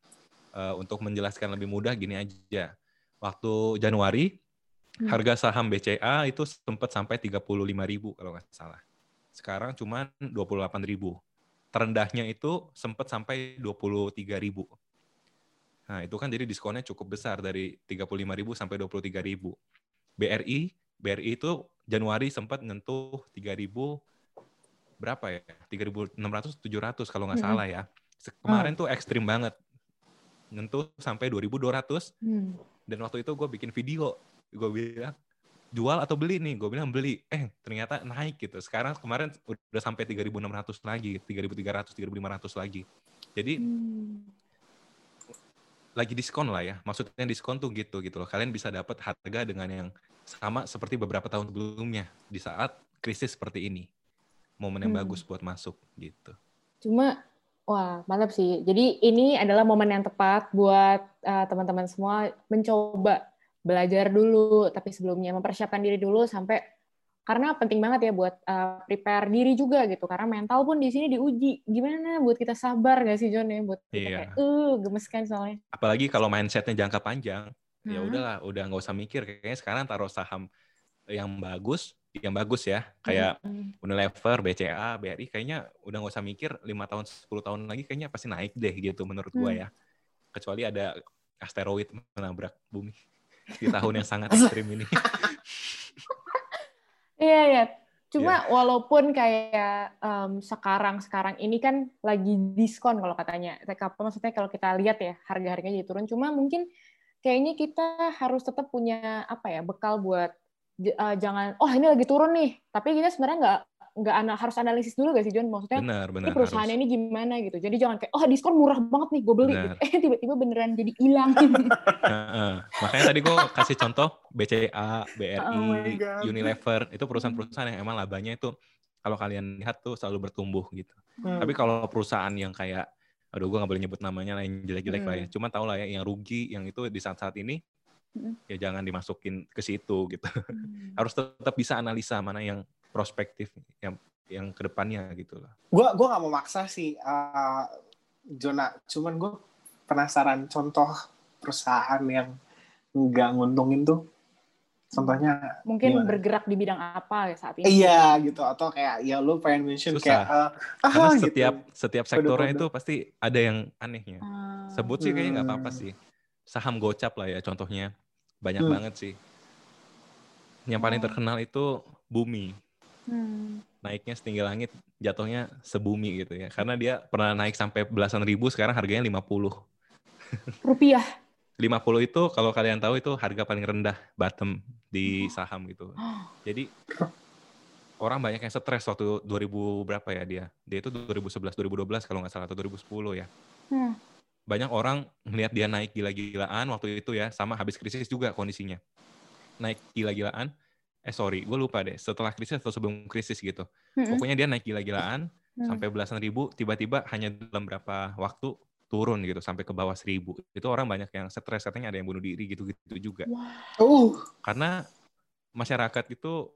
Eh, untuk menjelaskan lebih mudah gini aja. Waktu Januari Hmm. harga saham BCA itu sempat sampai 35.000 kalau nggak salah. Sekarang cuma 28.000. Terendahnya itu sempat sampai 23.000. Nah, itu kan jadi diskonnya cukup besar dari 35.000 sampai 23.000. BRI, BRI itu Januari sempat nyentuh 3.000 berapa ya? 3.600 700 kalau nggak Mm-mm. salah ya. Kemarin tuh ekstrim banget. Nyentuh sampai 2.200 Hmm. dan waktu itu gue bikin video gue bilang jual atau beli nih gue bilang beli eh ternyata naik gitu sekarang kemarin udah sampai 3.600 lagi 3.300 3.500 lagi jadi Hmm. Lagi diskon lah ya. Maksudnya diskon tuh gitu gitu loh. Kalian bisa dapat harga dengan yang sama seperti beberapa tahun sebelumnya di saat krisis seperti ini. Momen yang Hmm. bagus buat masuk gitu. Cuma, wah mantap sih. Jadi ini adalah momen yang tepat buat uh, teman-teman semua mencoba belajar dulu, tapi sebelumnya mempersiapkan diri dulu sampai karena penting banget ya buat uh, prepare diri juga gitu. Karena mental pun di sini diuji. Gimana buat kita sabar gak sih John ya? Buat kita Iya. kayak, uh, gemes kan soalnya. apalagi kalau mindsetnya jangka panjang ya Hmm. udahlah udah nggak usah mikir kayaknya sekarang taruh saham yang bagus yang bagus ya kayak Hmm. Unilever, BCA, BRI kayaknya udah nggak usah mikir lima tahun 10 tahun lagi kayaknya pasti naik deh gitu menurut gua Hmm. ya. Kecuali ada asteroid menabrak bumi di tahun yang sangat ekstrim ini. Iya, iya. Cuma walaupun kayak em, sekarang-sekarang ini kan lagi diskon kalau katanya. Apa maksudnya kalau kita lihat ya harga-harganya jadi turun. Cuma mungkin kayaknya kita harus tetap punya apa ya bekal buat eh, jangan oh ini lagi turun nih. Tapi kita sebenarnya nggak nggak ana- harus analisis dulu gak sih John? Maksudnya Benar, ini benar. perusahaannya harus. ini gimana gitu. Jadi jangan kayak oh diskon murah banget nih gue beli. Gitu. Eh tiba-tiba beneran jadi hilang. Heeh. Makanya tadi gue kasih contoh BCA, BRI, Oh. Unilever itu perusahaan-perusahaan yang emang labanya itu kalau kalian lihat tuh selalu bertumbuh gitu. Hmm. Tapi kalau perusahaan yang kayak, aduh gue nggak boleh nyebut namanya lah yang jelek-jelek lah ya. Hmm. Cuma tau lah ya yang rugi, yang itu di saat-saat ini Hmm. ya jangan dimasukin ke situ gitu. Hmm. Harus tetap bisa analisa mana yang prospektif, yang yang ke depannya gitu lah. gue gue nggak mau maksa sih uh, Jona cuman gue penasaran contoh perusahaan yang nggak nguntungin tuh contohnya Mungkin Gimana? bergerak di bidang apa ya saat ini? iya gitu atau kayak ya lu pengen mention Susah. kayak uh, Karena ah, gitu. setiap setiap sektornya itu pasti ada yang anehnya. Ah. Sebut sih kayaknya nggak apa-apa Hmm. sih. Saham gocap lah ya contohnya. Banyak Hmm. banget sih. Yang paling Oh. terkenal itu bumi. Hmm. Naiknya setinggi langit, jatuhnya sebumi gitu ya. Karena dia pernah naik sampai belasan ribu, sekarang harganya 50. Rupiah. 50 itu kalau kalian tahu itu harga paling rendah bottom di saham gitu. Jadi orang banyak yang stres waktu 2000 berapa ya dia? Dia itu 2011 2012 kalau nggak salah atau 2010 ya. Hmm. Banyak orang ngelihat dia naik gila-gilaan waktu itu ya, sama habis krisis juga kondisinya. Naik gila-gilaan. Eh sorry, gue lupa deh. Setelah krisis atau sebelum krisis gitu. Hmm. Pokoknya dia naik gila-gilaan Hmm. sampai belasan ribu, tiba-tiba hanya dalam berapa waktu turun gitu sampai ke bawah seribu. Itu orang banyak yang stres, katanya ada yang bunuh diri gitu-gitu juga. uh Karena masyarakat itu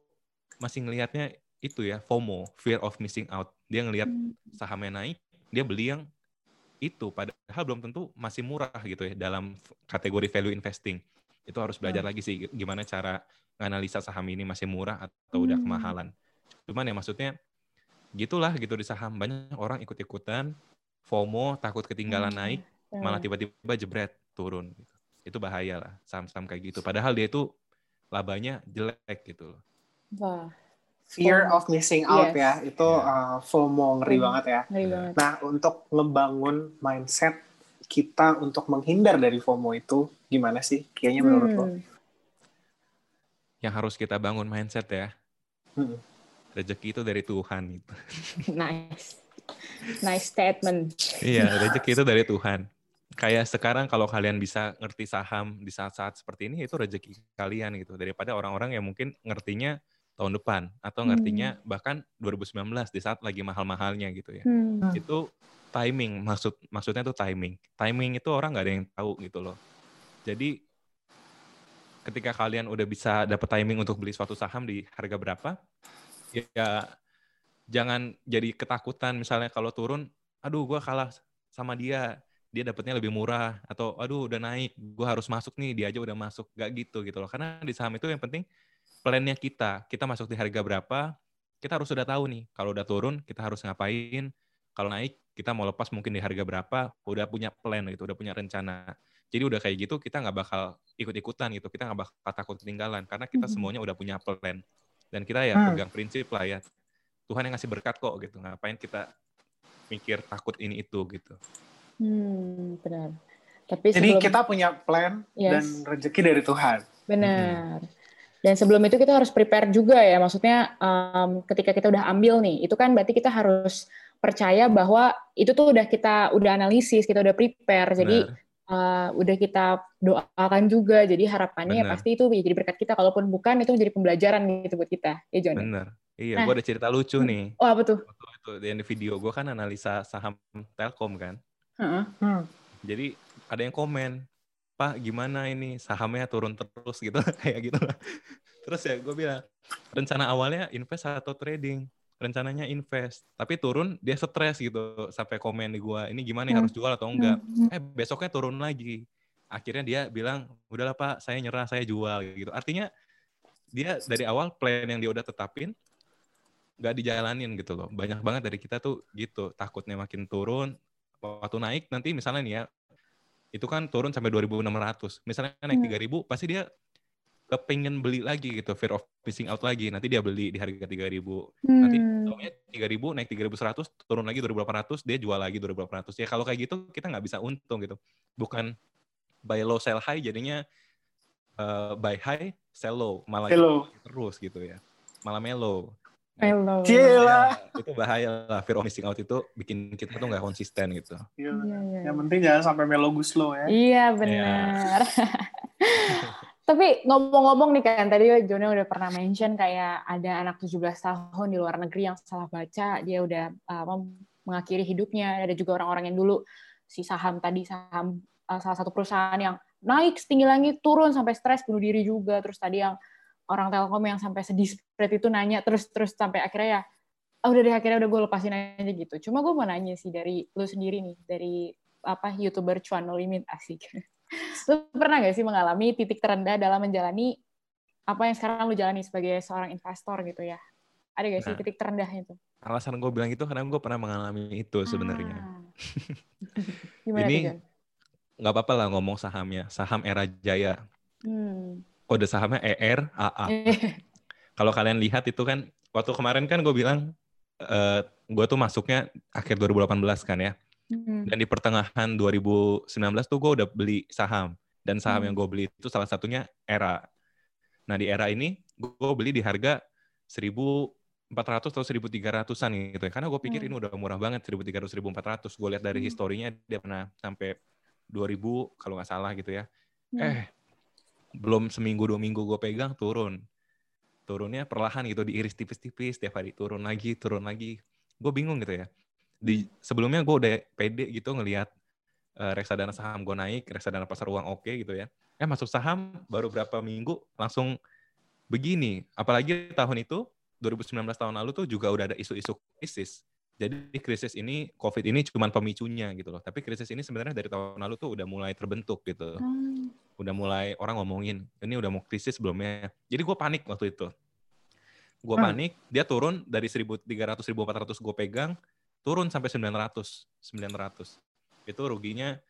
masih ngelihatnya itu ya FOMO, fear of missing out. Dia ngelihat Hmm. sahamnya naik, dia beli yang itu padahal belum tentu masih murah gitu ya dalam kategori value investing. Itu harus belajar lagi sih gimana cara nganalisa saham ini masih murah atau udah Hmm. kemahalan. Cuman ya maksudnya gitulah gitu di saham banyak orang ikut-ikutan FOMO takut ketinggalan Hmm. naik malah tiba-tiba jebret turun gitu. Itu bahaya lah saham-saham kayak gitu. Padahal dia itu labanya jelek gitu loh. Wah, fear FOMO. of missing out Yes. ya itu Iya. uh, FOMO ngeri FOMO. banget ya ngeri banget. nah untuk ngebangun mindset kita untuk menghindar dari FOMO itu gimana sih kayaknya menurut lo Hmm. Yang harus kita bangun mindset ya. Hmm. Rezeki itu dari Tuhan gitu. Nice. Nice statement. Iya, rezeki itu dari Tuhan. Kayak sekarang kalau kalian bisa ngerti saham di saat-saat seperti ini, itu rezeki kalian gitu. Daripada orang-orang yang mungkin ngertinya tahun depan. Atau ngertinya bahkan 2019 di saat lagi mahal-mahalnya gitu ya. Hmm. Itu timing, maksud maksudnya itu timing. Timing itu orang nggak ada yang tahu gitu loh. Jadi ketika kalian udah bisa dapat timing untuk beli suatu saham di harga berapa, ya jangan jadi ketakutan misalnya kalau turun, aduh gua kalah sama dia, dia dapatnya lebih murah atau aduh udah naik, gua harus masuk nih, dia aja udah masuk, gak gitu gitu loh. Karena di saham itu yang penting plannya kita, kita masuk di harga berapa, kita harus sudah tahu nih, kalau udah turun kita harus ngapain, kalau naik kita mau lepas mungkin di harga berapa, udah punya plan gitu, udah punya rencana. Jadi udah kayak gitu kita nggak bakal ikut-ikutan gitu, kita nggak bakal takut ketinggalan karena kita semuanya udah punya plan dan kita ya Hmm. pegang prinsip lah ya Tuhan yang ngasih berkat kok gitu, ngapain kita mikir takut ini itu gitu. Hmm, benar. Tapi jadi sebelum kita punya plan Yes. dan rezeki dari Tuhan benar. Dan sebelum itu kita harus prepare juga ya. Maksudnya em, ketika kita udah ambil nih, itu kan berarti kita harus percaya bahwa itu tuh udah kita udah analisis, kita udah prepare. Jadi Benar. Eh, udah kita doakan juga. Jadi harapannya ya pasti itu jadi berkat kita. Kalaupun bukan itu menjadi pembelajaran gitu buat kita. Ya John. Bener. Iya, Nah. gue ada cerita lucu Hmm. nih. Oh apa tuh? Waktu itu di video gue kan analisa saham Telkom kan. Heeh. Hmm. Jadi ada yang komen, Pak gimana ini sahamnya turun terus gitu, kayak gitu lah. Terus ya gue bilang, rencana awalnya invest atau trading? Rencananya invest, tapi turun dia stres gitu sampai komen di gue, ini gimana ya, Hmm. harus jual atau enggak? Hmm. Eh besoknya turun lagi. Akhirnya dia bilang, udahlah Pak, saya nyerah, saya jual gitu. Artinya dia dari awal plan yang dia udah tetapin nggak dijalanin gitu loh. Banyak banget dari kita tuh gitu, takutnya makin turun, waktu naik nanti misalnya nih ya, itu kan turun sampai 2.600. Misalnya naik Hmm. 3.000, pasti dia kepengen beli lagi gitu, fear of missing out lagi. Nanti dia beli di harga 3.000. Nanti Hmm. taunya 3.000, naik 3.100, turun lagi 2.800, dia jual lagi 2.800. Ya kalau kayak gitu kita nggak bisa untung gitu. Bukan buy low sell high jadinya eh, buy high sell low malah hello terus gitu ya malah mellow Hello. Gila. Ya, itu bahaya lah. Fear of missing out itu bikin kita tuh nggak konsisten gitu. Gila. Iya, iya. Yang penting jangan sampai melo guslo ya. Iya benar. Tapi ngomong-ngomong nih kan tadi Joni udah pernah mention kayak ada anak 17 tahun di luar negeri yang salah baca, dia udah uh, mengakhiri hidupnya. Ada juga orang-orang yang dulu si saham tadi saham uh, salah satu perusahaan yang naik setinggi langit turun sampai stres bunuh diri juga. Terus tadi yang orang Telkom yang sampai sedih seperti itu nanya terus terus sampai akhirnya ya oh, udah deh akhirnya udah gue lepasin aja gitu. Cuma gue mau nanya sih dari lu sendiri nih dari apa youtuber cuan no limit asik. lu pernah gak sih mengalami titik terendah dalam menjalani apa yang sekarang lu jalani sebagai seorang investor gitu ya? Ada gak sih Nah. titik terendahnya itu? Alasan gue bilang itu karena gue pernah mengalami itu sebenarnya. Ah. Gimana Ini? Nggak apa-apa lah ngomong sahamnya. Saham era jaya. Hmm. Kode sahamnya ER AA. Kalau kalian lihat itu kan, waktu kemarin kan gue bilang, eh gue tuh masuknya akhir 2018 kan ya. Hmm. Dan di pertengahan 2019 tuh gue udah beli saham. Dan saham Hmm. yang gue beli itu salah satunya ERA. Nah di ERA ini gue beli di harga 1.400 atau 1.300-an gitu ya. Karena gue pikir Hmm. ini udah murah banget, 1.300, 1.400. Gue lihat dari Hmm. historinya dia pernah sampai 2.000 kalau nggak salah gitu ya. Hmm. Eh, belum seminggu dua minggu gue pegang turun. Turunnya perlahan gitu, diiris tipis-tipis, tiap hari turun lagi, turun lagi. Gue bingung gitu ya. Di sebelumnya gue udah pede gitu ngelihat eh, reksadana saham gue naik, reksadana pasar uang oke gitu ya. Eh masuk saham baru berapa minggu langsung begini. Apalagi tahun itu 2019 tahun lalu tuh juga udah ada isu-isu krisis. Jadi krisis ini, COVID ini cuma pemicunya gitu loh. Tapi krisis ini sebenarnya dari tahun lalu tuh udah mulai terbentuk gitu Hmm. udah mulai orang ngomongin ini udah mau krisis belumnya jadi gue panik waktu itu gue Hmm. panik dia turun dari 1300 1400 gue pegang turun sampai 900 900 itu ruginya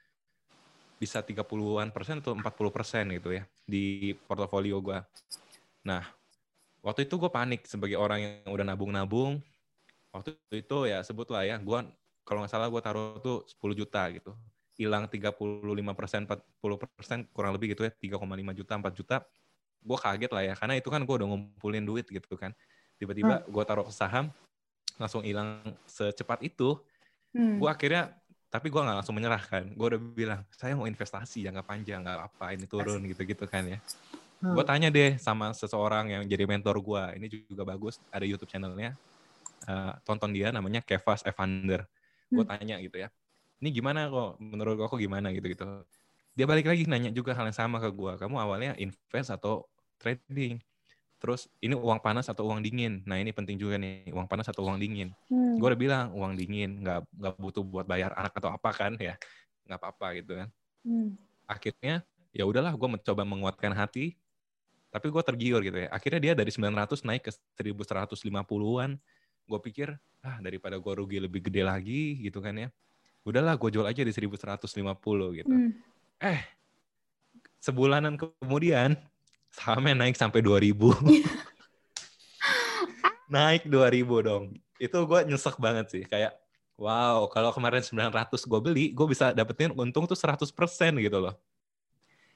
bisa 30-an persen atau 40 persen gitu ya di portofolio gue nah waktu itu gue panik sebagai orang yang udah nabung-nabung. Waktu itu ya sebutlah ya gue kalau nggak salah gue taruh tuh 10 juta gitu. Hilang 35 persen, 40 persen kurang lebih gitu ya, 3,5 juta, 4 juta. Gue kaget lah ya, karena itu kan gue udah ngumpulin duit gitu kan. Tiba-tiba gue taruh ke saham, langsung hilang secepat itu. Hmm. Gue akhirnya, tapi gue nggak langsung menyerah kan. Gue udah bilang, saya mau investasi jangka panjang, nggak apa ini turun gitu-gitu kan ya. Hmm. Gue tanya deh sama seseorang yang jadi mentor gue, ini juga bagus, ada YouTube channelnya. Eh, tonton dia namanya Kevas Evander. Gue tanya gitu ya ini gimana kok menurut kok gimana gitu gitu dia balik lagi nanya juga hal yang sama ke gua kamu awalnya invest atau trading terus ini uang panas atau uang dingin? Nah ini penting juga nih uang panas atau uang dingin? Hmm. gue udah bilang uang dingin nggak nggak butuh buat bayar anak atau apa kan ya. Nggak apa-apa gitu kan. Hmm. akhirnya ya udahlah gue mencoba menguatkan hati tapi gue tergiur gitu ya. Akhirnya dia dari 900 naik ke 1150-an gue pikir ah daripada gue rugi lebih gede lagi gitu kan ya. Udahlah gue jual aja di 1150 gitu. Hmm. eh sebulanan kemudian sahamnya naik sampai 2000 naik 2000 dong. Itu gue nyesek banget sih kayak wow kalau kemarin 900 gue beli gue bisa dapetin untung tuh 100% gitu loh.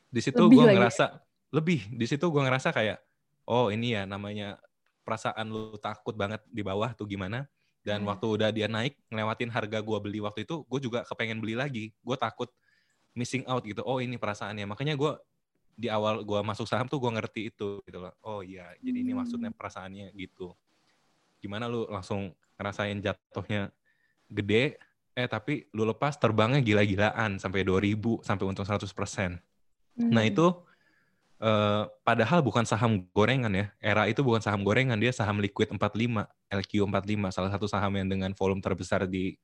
Di situ gue ngerasa lebih di situ gue ngerasa kayak oh ini ya namanya perasaan lu takut banget di bawah tuh gimana. Dan Hmm. waktu udah dia naik ngelewatin harga gue beli waktu itu gue juga kepengen beli lagi. Gue takut missing out gitu. Oh ini perasaannya. Makanya gue di awal gue masuk saham tuh gue ngerti itu gitu loh oh iya jadi ini Hmm. maksudnya perasaannya gitu gimana lu langsung ngerasain jatuhnya gede eh tapi lu lepas terbangnya gila-gilaan sampai 2000 sampai untung 100%. Nah, Hmm. itu eh, padahal bukan saham gorengan ya. Era itu bukan saham gorengan, dia saham liquid 45, LQ45, salah satu saham yang dengan volume terbesar di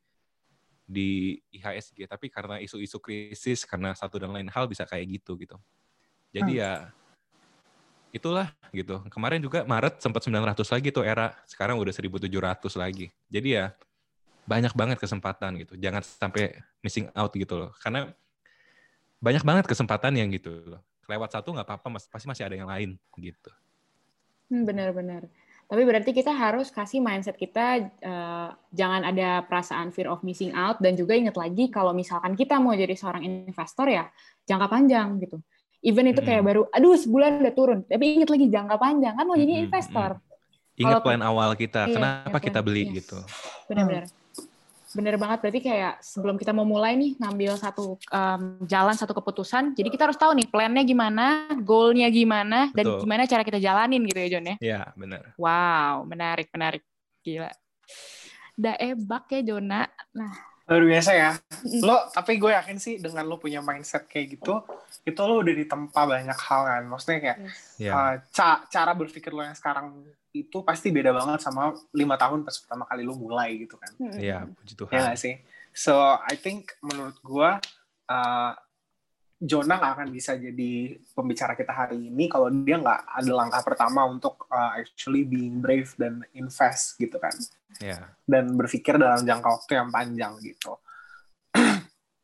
di IHSG. Tapi karena isu-isu krisis, karena satu dan lain hal bisa kayak gitu gitu. Jadi ya itulah gitu. Kemarin juga Maret sempat 900 lagi tuh era, sekarang udah 1700 lagi. Jadi ya banyak banget kesempatan gitu. Jangan sampai missing out gitu loh. Karena banyak banget kesempatan yang gitu loh. Lewat satu nggak apa-apa, mas, pasti masih ada yang lain gitu. Hmm, benar-benar. Tapi berarti kita harus kasih mindset kita eh, jangan ada perasaan fear of missing out dan juga ingat lagi kalau misalkan kita mau jadi seorang investor ya jangka panjang gitu. Even itu kayak Mm-mm. baru, aduh sebulan udah turun, tapi ingat lagi jangka panjang kan mau jadi Mm-mm, investor. Ingat plan awal kita, Iya, kenapa kita plan, beli yes. gitu. Benar-benar. Bener banget, berarti kayak sebelum kita mau mulai nih ngambil satu em, jalan, satu keputusan, jadi kita harus tahu nih plannya gimana, goalnya gimana, dan Betul. gimana cara kita jalanin gitu ya John ya. Ya, benar. Wow, menarik, menarik. Gila. Daebak ya Jona. Nah, Luar biasa ya. Lo, tapi gue yakin sih dengan lo punya mindset kayak gitu, itu lo udah ditempa banyak hal kan. Maksudnya kayak Ya. uh, ca- cara berpikir lo yang sekarang itu pasti beda banget sama lima tahun pas pertama kali lo mulai gitu kan. Ya, puji Ya Tuhan. nggak sih? So, I think menurut gue, uh, Jonah nggak akan bisa jadi pembicara kita hari ini kalau dia nggak ada langkah pertama untuk uh, actually being brave dan invest gitu kan. Ya. Dan berpikir dalam jangka waktu yang panjang gitu.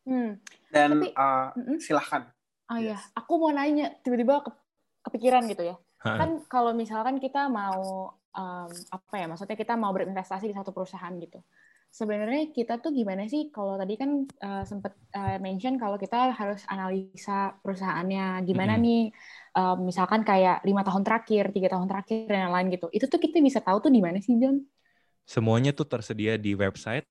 Hmm. Dan Tapi- uh, silahkan. Oh Yes. aku mau nanya, tiba-tiba ke- kepikiran gitu ya. Ha, Kan kalau misalkan kita mau em, apa ya, maksudnya kita mau berinvestasi di satu perusahaan gitu. Sebenarnya kita tuh gimana sih? Kalau tadi kan eh, sempat eh, mention kalau kita harus analisa perusahaannya, gimana Mm-mm. nih? em, misalkan kayak lima tahun terakhir, tiga tahun terakhir dan yang lain gitu. Itu tuh kita bisa tahu tuh di mana sih, John? Semuanya tuh tersedia di website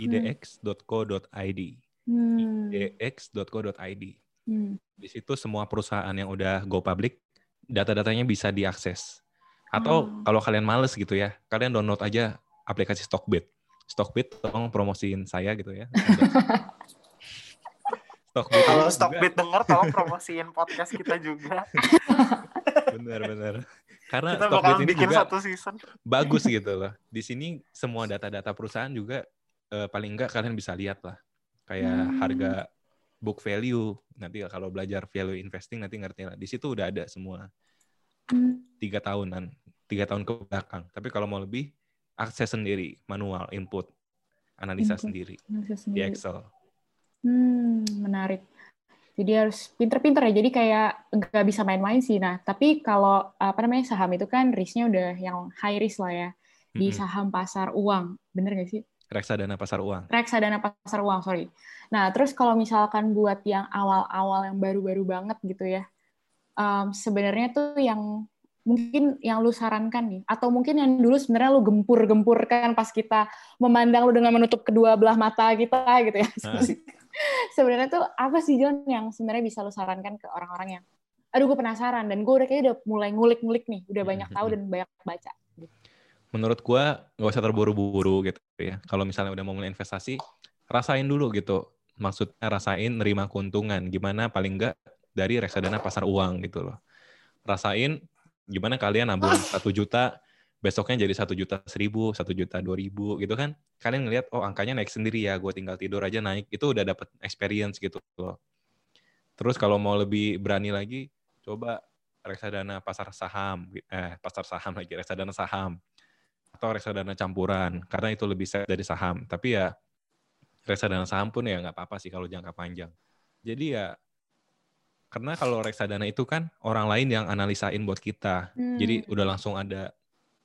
idx.co.id. Hmm. idx.co.id. Hmm. Di situ semua perusahaan yang udah go public, data-datanya bisa diakses. Atau Oh. kalau kalian males gitu ya, kalian download aja aplikasi Stockbit. Stockbit tolong promosiin saya gitu ya. Stockbit Kalau juga- Stockbit denger, tolong promosiin podcast kita juga. Bener-bener. Karena kita Stockbit bakal ini bikin juga satu season. bagus gitu loh. Di sini semua data-data perusahaan juga eh, paling enggak kalian bisa lihat lah. Kayak Hmm. harga book value. Nanti kalau belajar value investing nanti ngerti lah. Di situ udah ada semua tiga tahunan, tiga tahun ke belakang. Tapi kalau mau lebih, akses sendiri, manual, input, analisa Input. sendiri Bisa di sendiri. Excel. Hmm, menarik. Jadi harus pinter-pinter ya. Jadi kayak nggak bisa main-main sih. Nah, tapi kalau apa namanya saham itu kan risknya udah yang high risk lah ya di saham pasar uang. Bener nggak sih? Reksadana pasar uang. Reksadana pasar uang, sorry. Nah, terus kalau misalkan buat yang awal-awal yang baru-baru banget gitu ya, em, sebenarnya tuh yang mungkin yang lu sarankan nih, atau mungkin yang dulu sebenarnya lu gempur-gempurkan pas kita memandang lu dengan menutup kedua belah mata kita gitu ya. Nah, sebenarnya tuh apa sih John yang sebenarnya bisa lu sarankan ke orang-orang yang aduh gue penasaran dan gue udah kayak udah mulai ngulik-ngulik nih udah banyak tahu dan banyak baca menurut gua nggak usah terburu-buru gitu ya. Kalau misalnya udah mau mulai investasi, rasain dulu gitu. Maksudnya rasain nerima keuntungan. Gimana paling enggak dari reksadana pasar uang gitu loh. Rasain gimana kalian nabung satu juta, besoknya jadi satu juta seribu, satu juta dua ribu gitu kan. Kalian ngelihat, oh angkanya naik sendiri ya, gue tinggal tidur aja naik. Itu udah dapat experience gitu loh. Terus kalau mau lebih berani lagi, coba reksadana pasar saham, eh pasar saham lagi, reksadana saham atau reksadana campuran karena itu lebih safe dari saham. Tapi ya reksadana saham pun ya nggak apa-apa sih kalau jangka panjang. Jadi ya karena kalau reksadana itu kan orang lain yang analisain buat kita. Hmm. Jadi udah langsung ada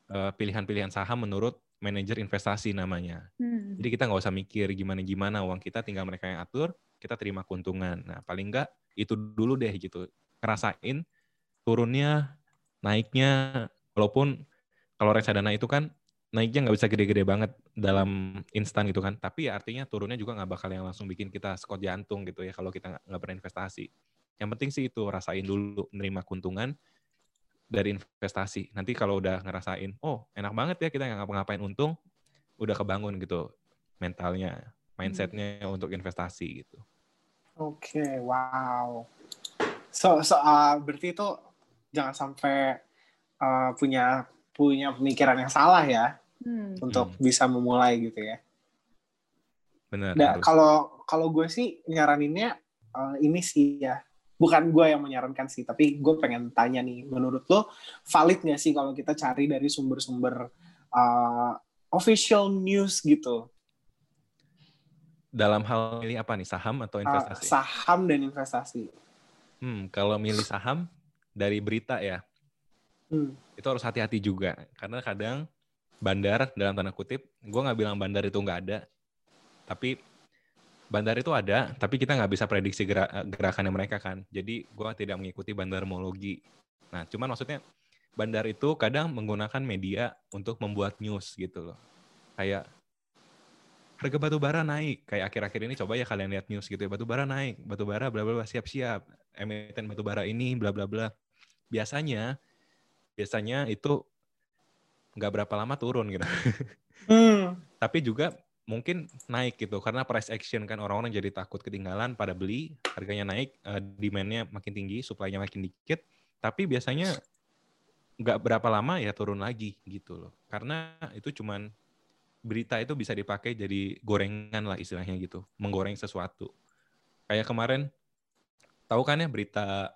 eh, pilihan-pilihan saham menurut manajer investasi namanya. Hmm. Jadi kita nggak usah mikir gimana-gimana uang kita, tinggal mereka yang atur, kita terima keuntungan. Nah paling nggak itu dulu deh gitu. Ngerasain turunnya, naiknya, walaupun kalau reksadana itu kan naiknya nggak bisa gede-gede banget dalam instan gitu kan. Tapi ya artinya turunnya juga nggak bakal yang langsung bikin kita skot jantung gitu ya kalau kita nggak- nggak berinvestasi. Yang penting sih itu rasain dulu menerima keuntungan dari investasi. Nanti kalau udah ngerasain, oh enak banget ya kita nggak ngapa-ngapain untung, udah kebangun gitu mentalnya, mindsetnya untuk investasi gitu. Oke, wow. So, so uh, berarti itu jangan sampai uh, punya punya pemikiran yang salah ya Hmm. untuk bisa memulai gitu ya. Benar. Nah, kalau kalau gue sih nyaraninnya uh, ini sih ya, bukan gue yang menyarankan sih, tapi gue pengen tanya nih, menurut lo valid nggak sih kalau kita cari dari sumber-sumber uh, official news gitu, Dalam hal milih apa nih saham atau Uh, investasi? saham dan investasi. Hmm, kalau milih saham dari berita ya, Hmm. itu harus hati-hati juga karena kadang bandar dalam tanda kutip, gue nggak bilang bandar itu nggak ada, tapi bandar itu ada, tapi kita nggak bisa prediksi gera- gerakannya mereka kan. Jadi gue tidak mengikuti bandarmologi. Nah, cuman maksudnya bandar itu kadang menggunakan media untuk membuat news gitu loh. Kayak harga batu bara naik. Kayak akhir-akhir ini coba ya kalian lihat news gitu ya. Batu bara naik, batu bara bla bla bla siap-siap. Emiten batu bara ini bla bla bla. Biasanya biasanya itu nggak berapa lama turun gitu. Hmm. Tapi juga mungkin naik gitu karena price action kan orang-orang jadi takut ketinggalan pada beli, harganya naik, eh, demand-nya makin tinggi, supply-nya makin dikit. Tapi biasanya nggak berapa lama ya turun lagi gitu loh. Karena itu cuman berita itu bisa dipakai jadi gorengan lah istilahnya gitu, menggoreng sesuatu. Kayak kemarin tahu kan ya berita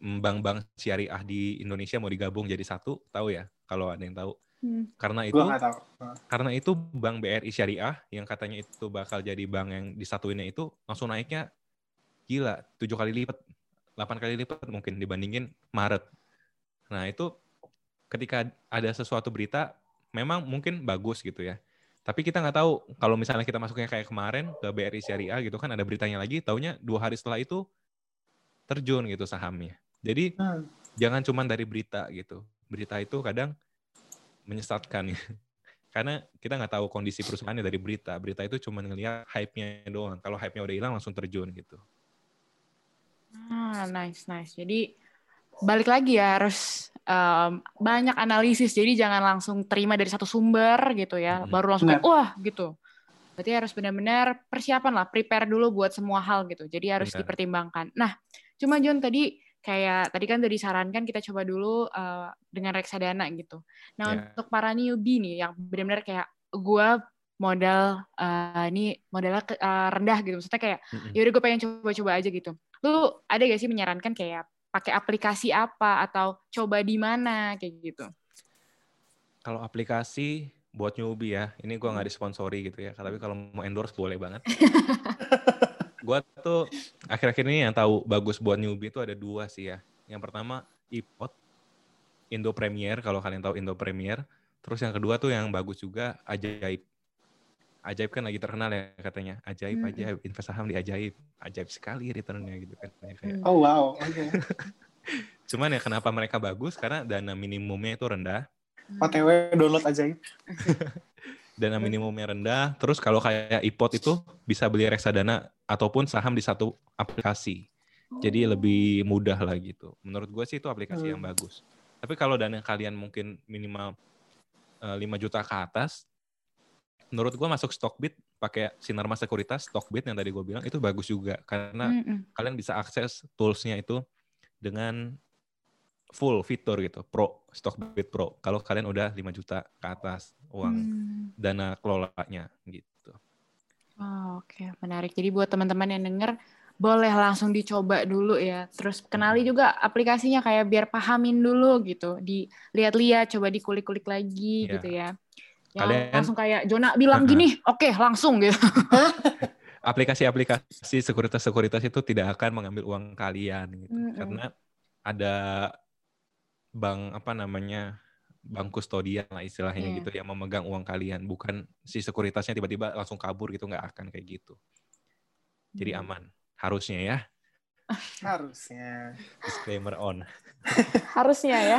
bank-bank syariah di Indonesia mau digabung jadi satu, tahu ya? Kalau ada yang tahu. Hmm. Karena itu tahu. karena itu bank BRI Syariah yang katanya itu bakal jadi bank yang disatuinnya itu langsung naiknya gila tujuh kali lipat, 8 kali lipat mungkin dibandingin Maret. Nah itu ketika ada sesuatu berita memang mungkin bagus gitu ya. Tapi kita nggak tahu kalau misalnya kita masuknya kayak kemarin ke BRI Syariah gitu kan ada beritanya lagi, taunya dua hari setelah itu terjun gitu sahamnya. Jadi Hmm. jangan cuma dari berita gitu. Berita itu kadang menyesatkan ya. Karena kita nggak tahu kondisi perusahaannya dari berita. Berita itu cuma ngelihat hype-nya doang. Kalau hype-nya udah hilang langsung terjun gitu. Ah, nice, nice. Jadi balik lagi ya harus em, banyak analisis. Jadi jangan langsung terima dari satu sumber gitu ya, Mhm. baru langsung kayak wah gitu. Berarti harus benar-benar persiapan lah, prepare dulu buat semua hal gitu. Jadi harus Benar. dipertimbangkan. Nah, cuma John tadi kayak tadi kan udah disarankan kita coba dulu eh, dengan reksadana gitu. Nah, Ya. untuk para newbie nih yang benar-benar kayak gua modal eh, ini modalnya ke- eh, rendah gitu. Maksudnya kayak Mm-mm. ya udah gue pengen coba-coba aja gitu. Lu ada gak sih menyarankan kayak pakai aplikasi apa atau coba di mana kayak gitu? Kalau aplikasi buat newbie ya, ini gua nggak disponsori gitu ya. Tapi kalau mau endorse boleh banget. gua tuh akhir-akhir ini yang tahu bagus buat newbie itu ada dua sih ya. Yang pertama iPod, Indo Premier kalau kalian tahu Indo Premier. Terus yang kedua tuh yang bagus juga Ajaib. Ajaib kan lagi terkenal ya katanya. Ajaib, Mm-mm. ajaib, invest saham di Ajaib. Ajaib sekali returnnya gitu kan. Ya, kayak. Hmm. Oh wow. Oke. Cuman ya kenapa mereka bagus? Karena dana minimumnya itu rendah. OTW download aja. dana minimumnya rendah. Terus kalau kayak iPod itu bisa beli reksadana ataupun saham di satu aplikasi. Jadi lebih mudah lah gitu. Menurut gue sih itu aplikasi yang Hmm. bagus. Tapi kalau dana kalian mungkin minimal eh, 5 juta ke atas, menurut gue masuk Stockbit pakai Sinarmas Sekuritas, Stockbit yang tadi gue bilang itu bagus juga karena Mm-mm. kalian bisa akses toolsnya itu dengan full fitur gitu, Pro, Stockbit Pro. Kalau kalian udah 5 juta ke atas uang Hmm. dana kelolanya gitu. Oh, Oke, menarik. Jadi buat teman-teman yang denger, boleh langsung dicoba dulu ya. Terus kenali juga aplikasinya kayak biar pahamin dulu gitu. Dilihat-lihat, coba dikulik-kulik lagi Iya. gitu ya. Yang Kalian- langsung kayak Jona bilang gini, oke langsung gitu. Aplikasi-aplikasi sekuritas-sekuritas itu tidak akan mengambil uang kalian gitu. Mm-mm. Karena ada bank apa namanya? Bank kustodian lah istilahnya Iya. gitu yang memegang uang kalian, bukan si sekuritasnya tiba-tiba langsung kabur gitu nggak akan kayak gitu. Jadi Hmm. aman. Harusnya ya. Harusnya. Disclaimer on. Harusnya ya.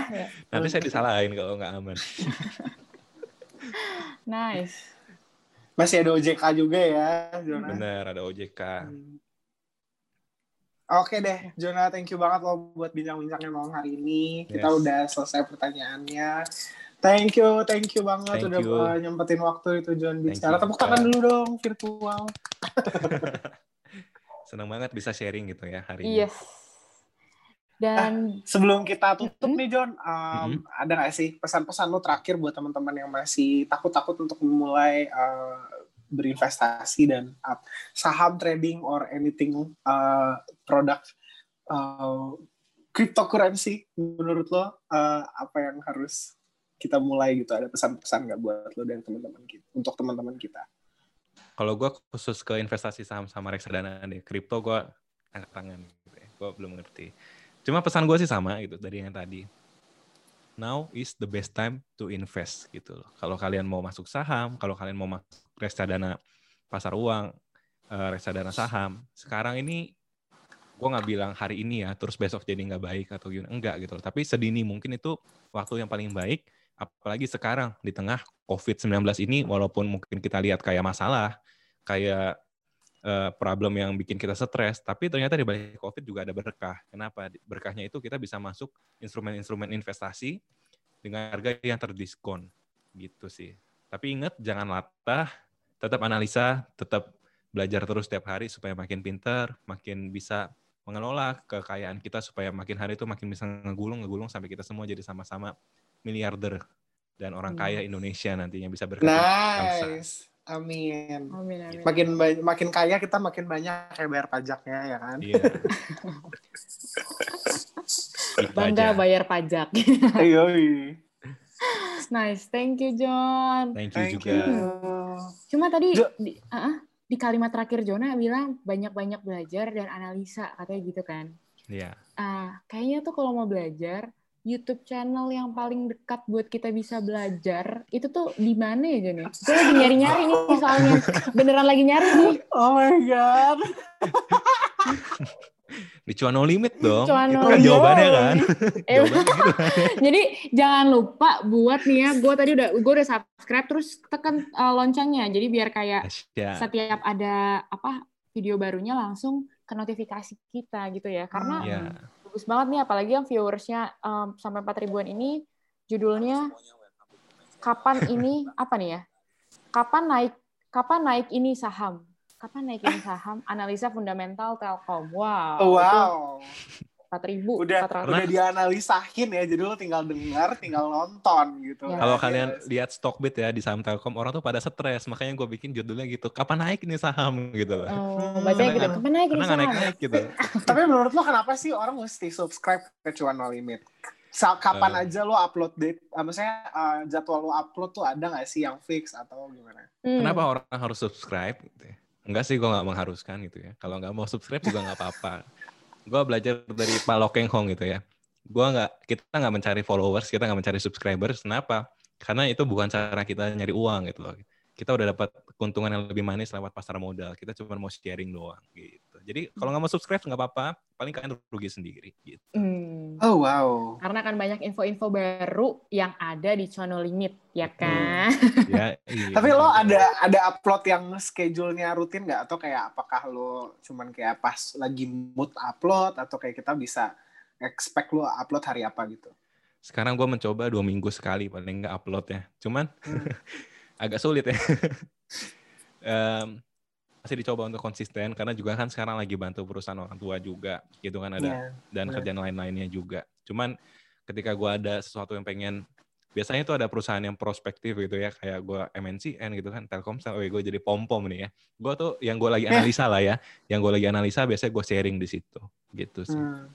Nanti saya disalahin kalau nggak aman. Nice. Masih ada OJK juga ya, Jona. Benar, ada OJK. Hmm. Oke deh, Jona, thank you banget lo buat bincang-bincangnya malam hari ini. Kita Yes. udah selesai pertanyaannya. Thank you, thank you banget Thank udah you. nyempetin waktu itu John bicara. Tepuk tangan dulu dong virtual. Senang banget bisa sharing gitu ya hari Yes. ini. Dan Sebelum kita tutup Mm-mm. nih John, um, ada nggak sih pesan-pesan lo terakhir buat teman-teman yang masih takut-takut untuk memulai uh, berinvestasi dan uh, saham trading or anything uh, produk uh, cryptocurrency menurut lo uh, apa yang harus kita mulai gitu ada pesan-pesan nggak buat lo dan teman-teman kita untuk teman-teman kita Kalau gue khusus ke investasi saham sama reksadana deh, kripto gue angkat tangan. Gitu ya. Gue belum ngerti. Cuma pesan gue sih sama gitu dari yang tadi. Now is the best time to invest gitu loh. Kalau kalian mau masuk saham, kalau kalian mau masuk reksadana pasar uang, eh, reksadana saham, sekarang ini gue nggak bilang hari ini ya, terus besok jadi nggak baik atau gimana, enggak gitu. Tapi sedini mungkin itu waktu yang paling baik, apalagi sekarang di tengah COVID-19 ini, walaupun mungkin kita lihat kayak masalah, kayak eh, problem yang bikin kita stres, tapi ternyata di balik COVID juga ada berkah. Kenapa? Berkahnya itu kita bisa masuk instrumen-instrumen investasi dengan harga yang terdiskon, gitu sih. Tapi ingat, jangan latah, tetap analisa, tetap belajar terus setiap hari supaya makin pintar, makin bisa mengelola kekayaan kita supaya makin hari itu makin bisa ngegulung ngegulung sampai kita semua jadi sama-sama miliarder dan orang kaya Indonesia nantinya bisa berkati bangsa. Nice. Amin. Amin, amin. Makin makin kaya kita makin banyak kayak bayar pajaknya ya kan. Iya. Bangga bayar pajak. Iya. Nice, thank you John. Thank you Thank juga. you. Cuma tadi Jo- di, ah, di kalimat terakhir Jona bilang banyak-banyak belajar dan analisa katanya gitu kan. Iya. Ah, kayaknya tuh kalau mau belajar YouTube channel yang paling dekat buat kita bisa belajar itu tuh di mana ya Jon ya? Gue lagi nyari-nyari nih soalnya beneran lagi nyari nih. Oh my god. Di cuan no limit dong. Cuan itu no kan limit. jawabannya kan. Eh, Jawabannya gitu kan. Jadi jangan lupa buat nih ya, gue tadi udah gue udah subscribe terus tekan uh, loncengnya. Jadi biar kayak Dahsyat. setiap ada apa video barunya langsung ke notifikasi kita gitu ya. Karena Iya. bagus banget nih apalagi yang viewersnya um, sampai 4 ribuan ini judulnya kapan ini apa nih ya? Kapan naik kapan naik ini saham? Kapan naik ini saham? Analisa fundamental Telkom. Wow. Wow. Empat ribu. Udah 400. udah dianalisain ya. Jadi lo tinggal dengar, tinggal nonton gitu. Ya. Kalau kalian lihat Stockbit ya di saham Telkom, orang tuh pada stres. Makanya gue bikin judulnya gitu. Kapan naik nih saham gitu loh. Oh, Hmm, bacanya gitu. Kapan naik nggak saham? naik-naik gitu. Tapi menurut lo kenapa sih orang mesti subscribe ke Cuan No Limit? Kapan Eh. aja lo upload date? Uh, maksudnya uh, jadwal lo upload tuh ada nggak sih yang fix atau gimana? Hmm. Kenapa orang harus subscribe? Gitu ya? Enggak sih, gue nggak mengharuskan gitu ya. Kalau nggak mau subscribe juga nggak apa-apa. Gue belajar dari Pak Lokeng Hong gitu ya. Gua nggak, kita nggak mencari followers, kita nggak mencari subscribers. Kenapa? Karena itu bukan cara kita nyari uang gitu loh. Kita udah dapat keuntungan yang lebih manis lewat pasar modal. Kita cuma mau sharing doang gitu. Jadi kalau nggak mau subscribe nggak apa-apa. Paling kalian rugi sendiri gitu. Hmm. Oh wow. Karena kan banyak info-info baru yang ada di channel limit, ya kan? Ya, iya. Tapi lo ada ada upload yang schedule-nya rutin nggak? Atau kayak apakah lo cuman kayak pas lagi mood upload atau kayak kita bisa expect lo upload hari apa gitu? Sekarang gue mencoba dua minggu sekali paling nggak upload ya. Cuman Hmm. agak sulit ya. Em, masih dicoba untuk konsisten karena juga kan sekarang lagi bantu perusahaan orang tua juga gitu kan ada Iya. dan benar. kerjaan lain-lainnya juga. Cuman ketika gua ada sesuatu yang pengen biasanya itu ada perusahaan yang prospektif gitu ya kayak gua MNCN gitu kan Telkomsel, oh gue jadi pom pom nih ya. Gua tuh yang gue lagi analisa lah ya, yang gue lagi analisa biasanya gue sharing di situ gitu sih. Hmm.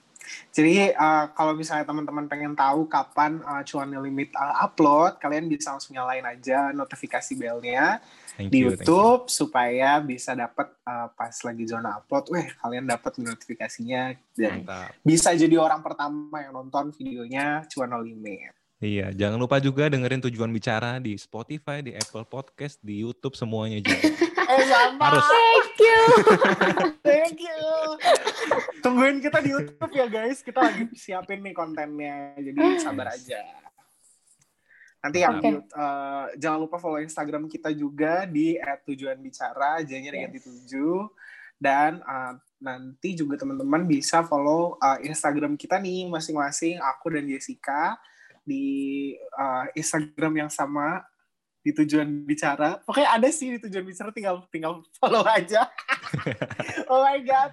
Jadi uh, kalau misalnya teman-teman pengen tahu kapan uh, cuan limit uh, upload, kalian bisa langsung nyalain aja notifikasi belnya Thank di you, thank you. YouTube supaya bisa dapat uh, pas lagi zona upload, weh kalian dapat notifikasinya dan Mantap. bisa jadi orang pertama yang nonton videonya cuan limit. Iya, jangan lupa juga dengerin tujuan bicara di Spotify, di Apple Podcast, di YouTube semuanya juga. Eh sama, Harus. Thank you. Tungguin kita di YouTube ya guys, kita lagi siapin nih kontennya, jadi sabar aja. Nanti yang Oke. eh, jangan lupa follow Instagram kita juga di @tujuanbicara, j-nya diganti tujuh. Dan eh, nanti juga teman-teman bisa follow eh, Instagram kita nih masing-masing, aku dan Jessica di eh, Instagram yang sama di tujuan bicara. Pokoknya ada sih di tujuan bicara, tinggal tinggal follow aja. oh my god.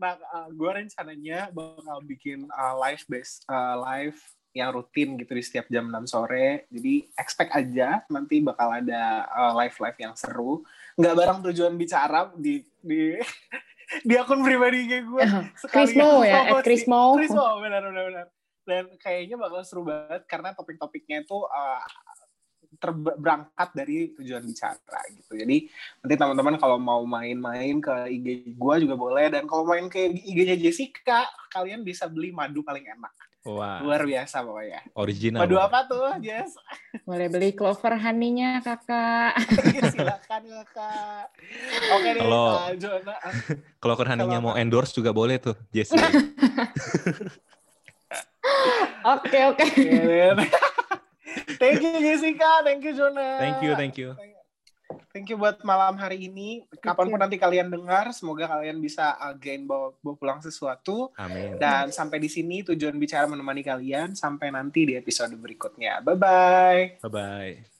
Nah, gue rencananya bakal bikin uh, live base uh, live yang rutin gitu di setiap jam 6 sore. Jadi expect aja nanti bakal ada uh, live-live yang seru. Nggak bareng tujuan bicara di di di akun pribadi gue. Chris Mo ya, at Chris Mo. Chris Mo, benar benar benar. Dan kayaknya bakal seru banget karena topik-topiknya itu uh, terberangkat dari tujuan bicara gitu. Jadi nanti teman-teman kalau mau main-main ke IG gua juga boleh dan kalau main ke IG-nya Jessica, kalian bisa beli madu paling enak. Wah, Luar biasa pokoknya. original. Madu apa tuh, Jess? Boleh beli clover honey-nya, kakak. Silakan kakak. Oke nih, Kalau- uh, Jona. Kalau Honey-nya mau endorse juga boleh tuh, Jesse. Oke, oke. Thank you Jessica, thank you Jona. Thank you, thank you. Thank you buat malam hari ini. Kapan pun nanti kalian dengar, semoga kalian bisa again bawa, bawa pulang sesuatu. Amin. Dan sampai di sini tujuan bicara menemani kalian. Sampai nanti di episode berikutnya. Bye-bye. Bye-bye.